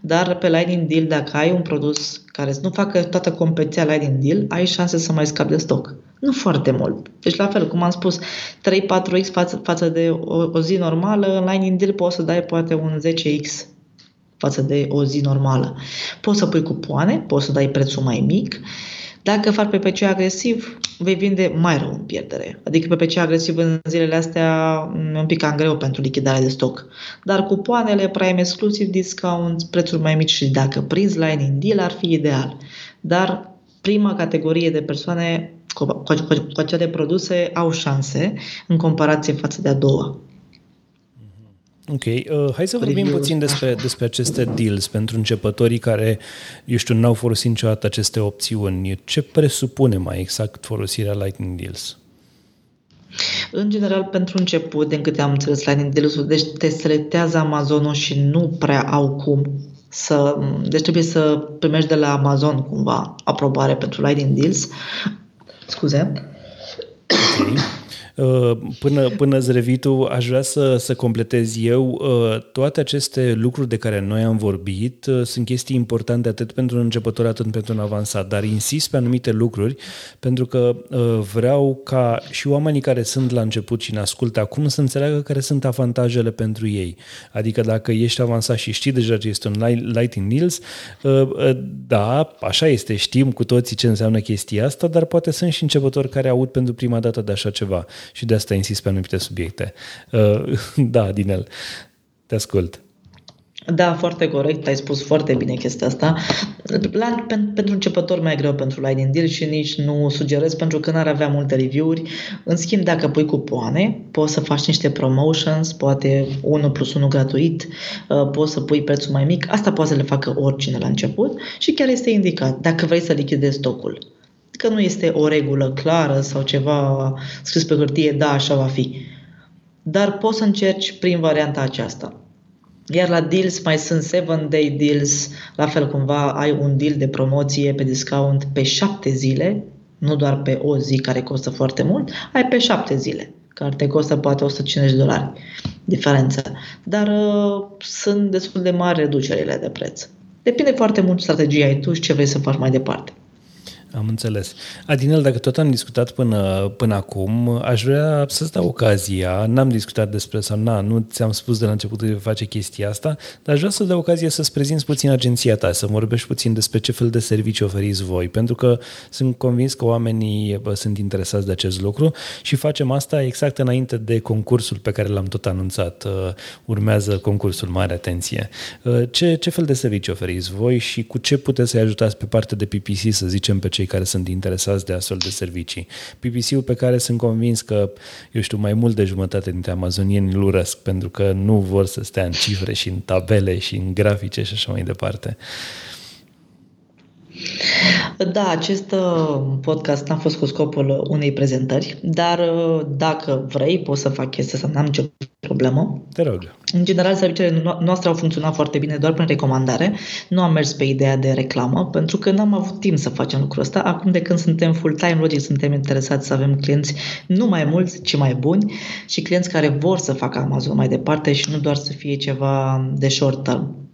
dar pe Lightning Deal, dacă ai un produs care să nu facă toată competiția Lightning Deal, ai șanse să mai scapi de stoc. Nu foarte mult. Deci, la fel, cum am spus, 3-4x față, față de o, o zi normală, în Lightning Deal poți să dai poate un 10x față de o zi normală. Poți să pui cupoane, poți să dai prețul mai mic. Dacă faci PPC agresiv, vei vinde mai rău în pierdere. Adică PPC agresiv în zilele astea e un pic cam greu pentru lichidare de stoc. Dar cupoanele, prime exclusiv, discount, prețuri mai mici și dacă prinzi line in deal ar fi ideal. Dar prima categorie de persoane cu, cu, cu, cu acele produse au șanse în comparație față de a doua. Ok, uh, hai să vorbim puțin despre, despre aceste deals pentru începătorii care, eu știu, n-au folosit niciodată aceste opțiuni. Ce presupune mai exact folosirea Lightning Deals? În general, pentru început, din câte am înțeles Lightning Deals-ul, deci te selectează Amazonul și nu prea au cum să... Deci trebuie să primești de la Amazon cumva aprobare pentru Lightning Deals. Scuze. Okay. Uh, până, până îți revii tu, aș vrea să, să completez eu. Uh, toate aceste lucruri de care noi am vorbit uh, sunt chestii importante atât pentru un începător, atât pentru un avansat, dar insist pe anumite lucruri pentru că vreau ca și oamenii care sunt la început și ne ascultă acum să înțeleagă care sunt avantajele pentru ei. Adică dacă ești avansat și știi deja ce este un Lighting News, da, așa este, știm cu toții ce înseamnă chestia asta, dar poate sunt și începători care aud pentru prima dată de așa ceva și de asta insist pe anumite subiecte. Uh, <laughs> da, Dinel, te ascult. Da, foarte corect, ai spus foarte bine chestia asta. La, pentru începător mai greu pentru Lightning Deal și nici nu sugerez pentru că n-ar avea multe review-uri. În schimb, dacă pui cupoane, poți să faci niște promotions, poate 1 plus 1 gratuit, uh, poți să pui prețul mai mic. Asta poate să le facă oricine la început și chiar este indicat dacă vrei să lichidezi stocul că nu este o regulă clară sau ceva scris pe hârtie, da, așa va fi. Dar poți să încerci prin varianta aceasta. Iar la deals mai sunt 7-day deals, la fel cumva ai un deal de promoție pe discount pe 7 zile, nu doar pe o zi care costă foarte mult, ai pe 7 zile, care te costă poate 150 de dolari diferență. Dar uh, sunt destul de mari reducerile de preț. Depinde foarte mult strategia ai tu și ce vrei să faci mai departe. Am înțeles. Adinel, dacă tot am discutat până, până acum, aș vrea să-ți dau ocazia, n-am discutat despre sau na, nu ți-am spus de la început că face chestia asta, dar aș vrea să-ți dau ocazia să-ți prezinți puțin agenția ta, să vorbești puțin despre ce fel de servicii oferiți voi, pentru că sunt convins că oamenii bă, sunt interesați de acest lucru și facem asta exact înainte de concursul pe care l-am tot anunțat. Uh, urmează concursul, mare atenție. Uh, ce, ce fel de servicii oferiți voi și cu ce puteți să-i ajutați pe partea de PPC, să zicem, pe cei care sunt interesați de astfel de servicii. PPC-ul pe care sunt convins că, eu știu, mai mult de jumătate dintre amazonieni îl urăsc pentru că nu vor să stea în cifre și în tabele și în grafice și așa mai departe. Da, acest uh, podcast n-a fost cu scopul unei prezentări, dar uh, dacă vrei, poți să fac chestia asta, n-am nicio problemă. Te rog. În general, serviciile noastre au funcționat foarte bine doar prin recomandare. Nu am mers pe ideea de reclamă, pentru că n-am avut timp să facem lucrul ăsta. Acum, de când suntem full-time, logic, suntem interesați să avem clienți nu mai mulți, ci mai buni și clienți care vor să facă Amazon mai departe și nu doar să fie ceva de short term.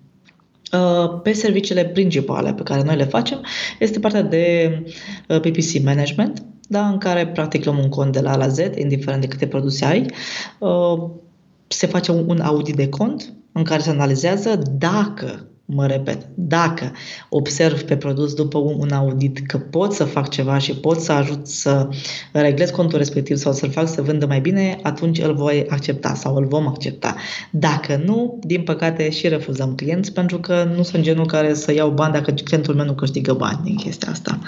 Uh, pe serviciile principale pe care noi le facem este partea de uh, PPC management, da, în care practic luăm un cont de la A la Z, indiferent de câte produse ai. Uh, se face un audit de cont în care se analizează dacă mă repet, dacă observ pe produs după un audit că pot să fac ceva și pot să ajut să reglez contul respectiv sau să-l fac să vândă mai bine, atunci îl voi accepta sau îl vom accepta. Dacă nu, din păcate și refuzăm clienți pentru că nu sunt genul care să iau bani dacă clientul meu nu câștigă bani din chestia asta.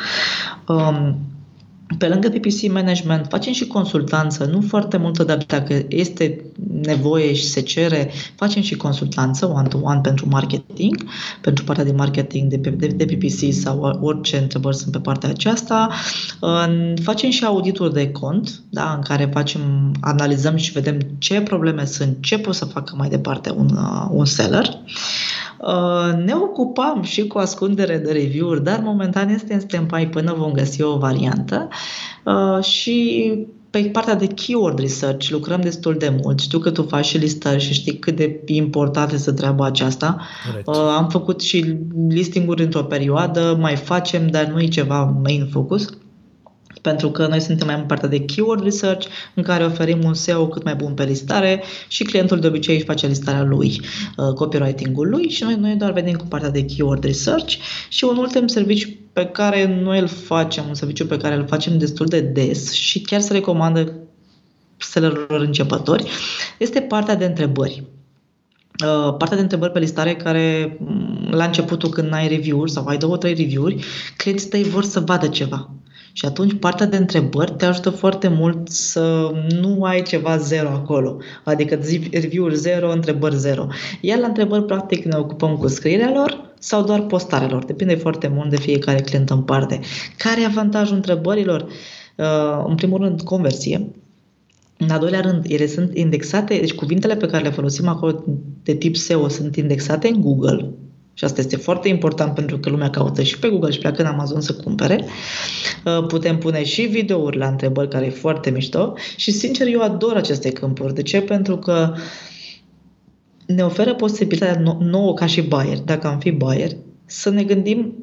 Um, pe lângă PPC management facem și consultanță, nu foarte multă, dar dacă este nevoie și se cere, facem și consultanță one-to-one pentru marketing, pentru partea de marketing de, de, de PPC sau orice întrebări sunt pe partea aceasta. Facem și audituri de cont, da, în care facem, analizăm și vedem ce probleme sunt, ce pot să facă mai departe un, un seller. Uh, ne ocupam și cu ascundere de review-uri, dar momentan este în stand până vom găsi o variantă uh, și pe partea de keyword research lucrăm destul de mult. Știu că tu faci și listări și știi cât de importantă este treaba aceasta. Correct. Uh, am făcut și listinguri într-o perioadă, mai facem, dar nu e ceva main focus pentru că noi suntem mai în partea de keyword research, în care oferim un SEO cât mai bun pe listare și clientul de obicei își face listarea lui, uh, copywriting-ul lui și noi, noi doar venim cu partea de keyword research și un ultim serviciu pe care noi îl facem, un serviciu pe care îl facem destul de des și chiar se recomandă sellerilor începători, este partea de întrebări. Uh, partea de întrebări pe listare care mm, la începutul când ai review-uri sau ai două, trei review-uri, clienții tăi vor să vadă ceva. Și atunci partea de întrebări te ajută foarte mult să nu ai ceva zero acolo. Adică review-uri zero, întrebări zero. Iar la întrebări, practic, ne ocupăm cu scrierea lor sau doar postarea lor. Depinde foarte mult de fiecare client în parte. Care e avantajul întrebărilor? Uh, în primul rând, conversie. În al doilea rând, ele sunt indexate, deci cuvintele pe care le folosim acolo de tip SEO sunt indexate în Google, și asta este foarte important pentru că lumea caută și pe Google și pleacă în Amazon să cumpere. Uh, putem pune și videouri la întrebări care e foarte mișto și sincer eu ador aceste câmpuri. De ce? Pentru că ne oferă posibilitatea nouă ca și buyer, dacă am fi buyer, să ne gândim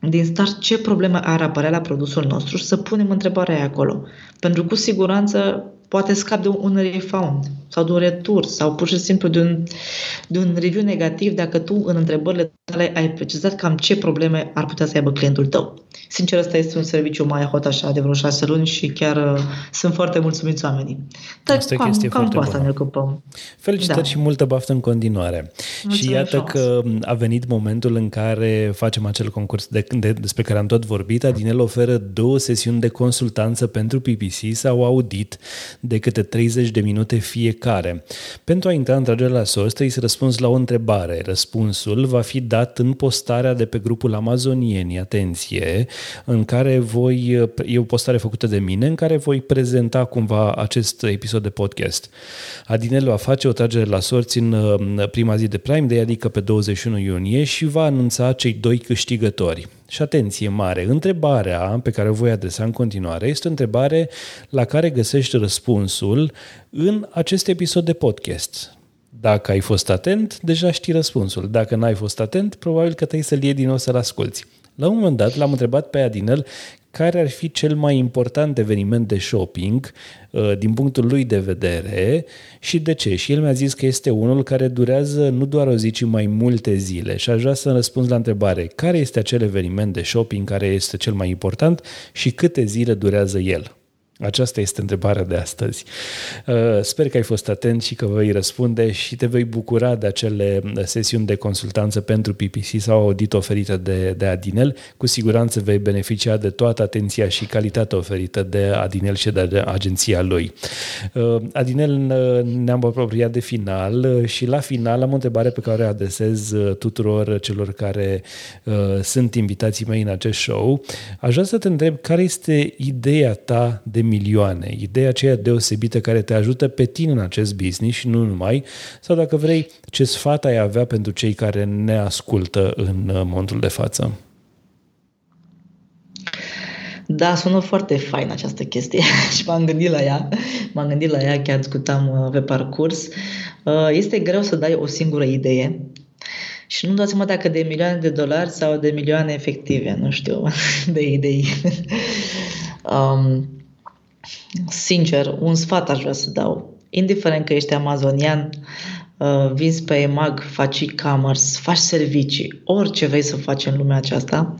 din start ce probleme ar apărea la produsul nostru și să punem întrebarea aia acolo. Pentru că cu siguranță poate scap de un refund sau de un retur sau pur și simplu de un, de un review negativ dacă tu în întrebările tale ai precizat cam ce probleme ar putea să aibă clientul tău. Sincer, ăsta este un serviciu mai hot așa de vreo șase luni și chiar uh, sunt foarte mulțumiți oamenii. Dar asta cam, cam cu asta ne ocupăm. Felicitări da. și multă baftă în continuare. Mulțumim și iată frumos. că a venit momentul în care facem acel concurs de, de, despre care am tot vorbit. Adinel oferă două sesiuni de consultanță pentru PPC sau audit de câte 30 de minute fiecare. Pentru a intra într la sos, trebuie să răspunzi la o întrebare. Răspunsul va fi dat în postarea de pe grupul Amazonieni, atenție, în care voi, e o postare făcută de mine, în care voi prezenta cumva acest episod de podcast. Adinel va face o tragere la sorți în prima zi de Prime Day, adică pe 21 iunie, și va anunța cei doi câștigători. Și atenție mare, întrebarea pe care o voi adresa în continuare este o întrebare la care găsești răspunsul în acest episod de podcast. Dacă ai fost atent, deja știi răspunsul. Dacă n-ai fost atent, probabil că trebuie să-l iei din nou să-l asculți. La un moment dat l-am întrebat pe Adinel care ar fi cel mai important eveniment de shopping uh, din punctul lui de vedere și de ce. Și el mi-a zis că este unul care durează nu doar o zi, ci mai multe zile. Și aș vrea să răspuns la întrebare, care este acel eveniment de shopping care este cel mai important și câte zile durează el? Aceasta este întrebarea de astăzi. Uh, sper că ai fost atent și că vei răspunde și te vei bucura de acele sesiuni de consultanță pentru PPC sau audit oferite de, de Adinel. Cu siguranță vei beneficia de toată atenția și calitatea oferită de Adinel și de agenția lui. Uh, Adinel, ne-am apropiat de final și la final am o întrebare pe care o adresez tuturor celor care uh, sunt invitații mei în acest show. Aș vrea să te întreb care este ideea ta de milioane. Ideea aceea deosebită care te ajută pe tine în acest business și nu numai, sau dacă vrei, ce sfat ai avea pentru cei care ne ascultă în uh, momentul de față? Da, sună foarte fain această chestie <laughs> și m-am gândit la ea. M-am gândit la ea, chiar discutam uh, pe parcurs. Uh, este greu să dai o singură idee și nu dați seama dacă de milioane de dolari sau de milioane efective, nu știu, <laughs> de idei. <laughs> um, sincer, un sfat aș vrea să dau. Indiferent că ești amazonian, uh, vinzi pe EMAG, faci e-commerce, faci servicii, orice vrei să faci în lumea aceasta,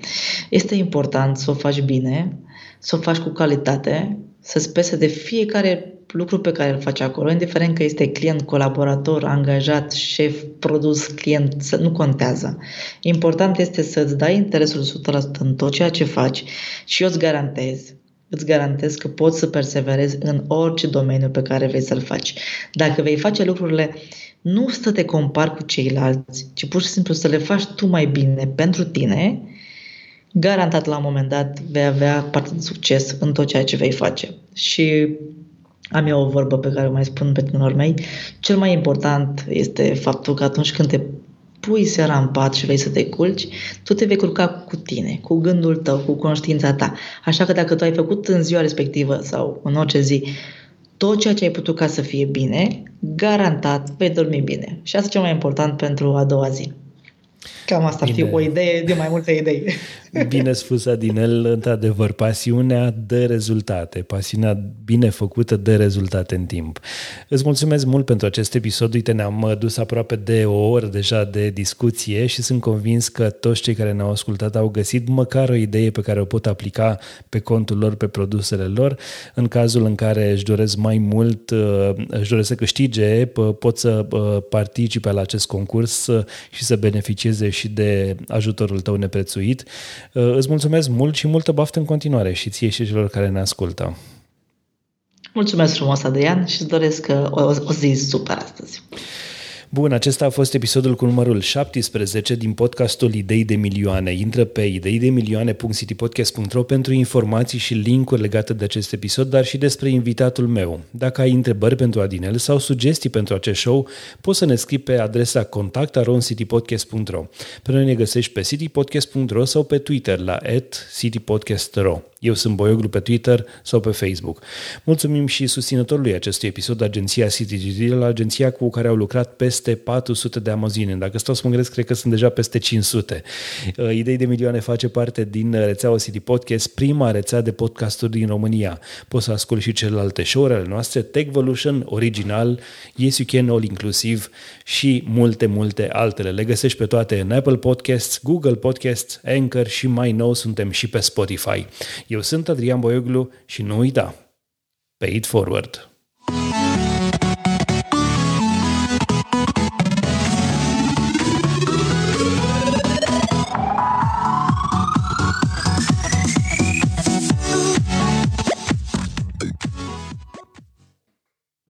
este important să o faci bine, să o faci cu calitate, să-ți pese de fiecare lucru pe care îl faci acolo, indiferent că este client, colaborator, angajat, șef, produs, client, nu contează. Important este să-ți dai interesul 100% în tot ceea ce faci și eu îți garantez îți garantez că poți să perseverezi în orice domeniu pe care vei să-l faci. Dacă vei face lucrurile, nu să te compari cu ceilalți, ci pur și simplu să le faci tu mai bine pentru tine, garantat la un moment dat vei avea parte de succes în tot ceea ce vei face. Și am eu o vorbă pe care o mai spun pe mei. Cel mai important este faptul că atunci când te pui seara în pat și vei să te culci, tu te vei culca cu tine, cu gândul tău, cu conștiința ta. Așa că dacă tu ai făcut în ziua respectivă sau în orice zi tot ceea ce ai putut ca să fie bine, garantat vei dormi bine. Și asta e cel mai important pentru a doua zi. Cam asta ar fi o idee de mai multe idei. <laughs> Bine spus, Adinel, într-adevăr, pasiunea de rezultate, pasiunea bine făcută de rezultate în timp. Îți mulțumesc mult pentru acest episod, uite, ne-am dus aproape de o oră deja de discuție și sunt convins că toți cei care ne-au ascultat au găsit măcar o idee pe care o pot aplica pe contul lor, pe produsele lor. În cazul în care își doresc mai mult, uh, își doresc să câștige, pot să uh, participe la acest concurs uh, și să beneficieze și de ajutorul tău neprețuit. Uh, îți mulțumesc mult și multă baftă în continuare și ție și celor care ne ascultă. Mulțumesc frumos, Adrian, și îți doresc uh, o, o zi super astăzi. Bun, acesta a fost episodul cu numărul 17 din podcastul Idei de Milioane. Intră pe ideidemilioane.citypodcast.ro pentru informații și linkuri legate de acest episod, dar și despre invitatul meu. Dacă ai întrebări pentru Adinel sau sugestii pentru acest show, poți să ne scrii pe adresa contactaroncitypodcast.ro. Pe noi ne găsești pe citypodcast.ro sau pe Twitter la citypodcast.ro. Eu sunt Boioglu pe Twitter sau pe Facebook. Mulțumim și susținătorului acestui episod, agenția CityGD, la agenția cu care au lucrat peste 400 de amazine. Dacă stau să mă gândesc, cred că sunt deja peste 500. Uh, Idei de milioane face parte din rețeaua City Podcast, prima rețea de podcasturi din România. Poți să asculti și celelalte show-urile noastre, Techvolution, Original, Yes You Can All Inclusive și multe, multe altele. Le găsești pe toate în Apple Podcasts, Google Podcasts, Anchor și mai nou suntem și pe Spotify. Eu eu sunt Adrian Boioglu și nu uita, paid forward!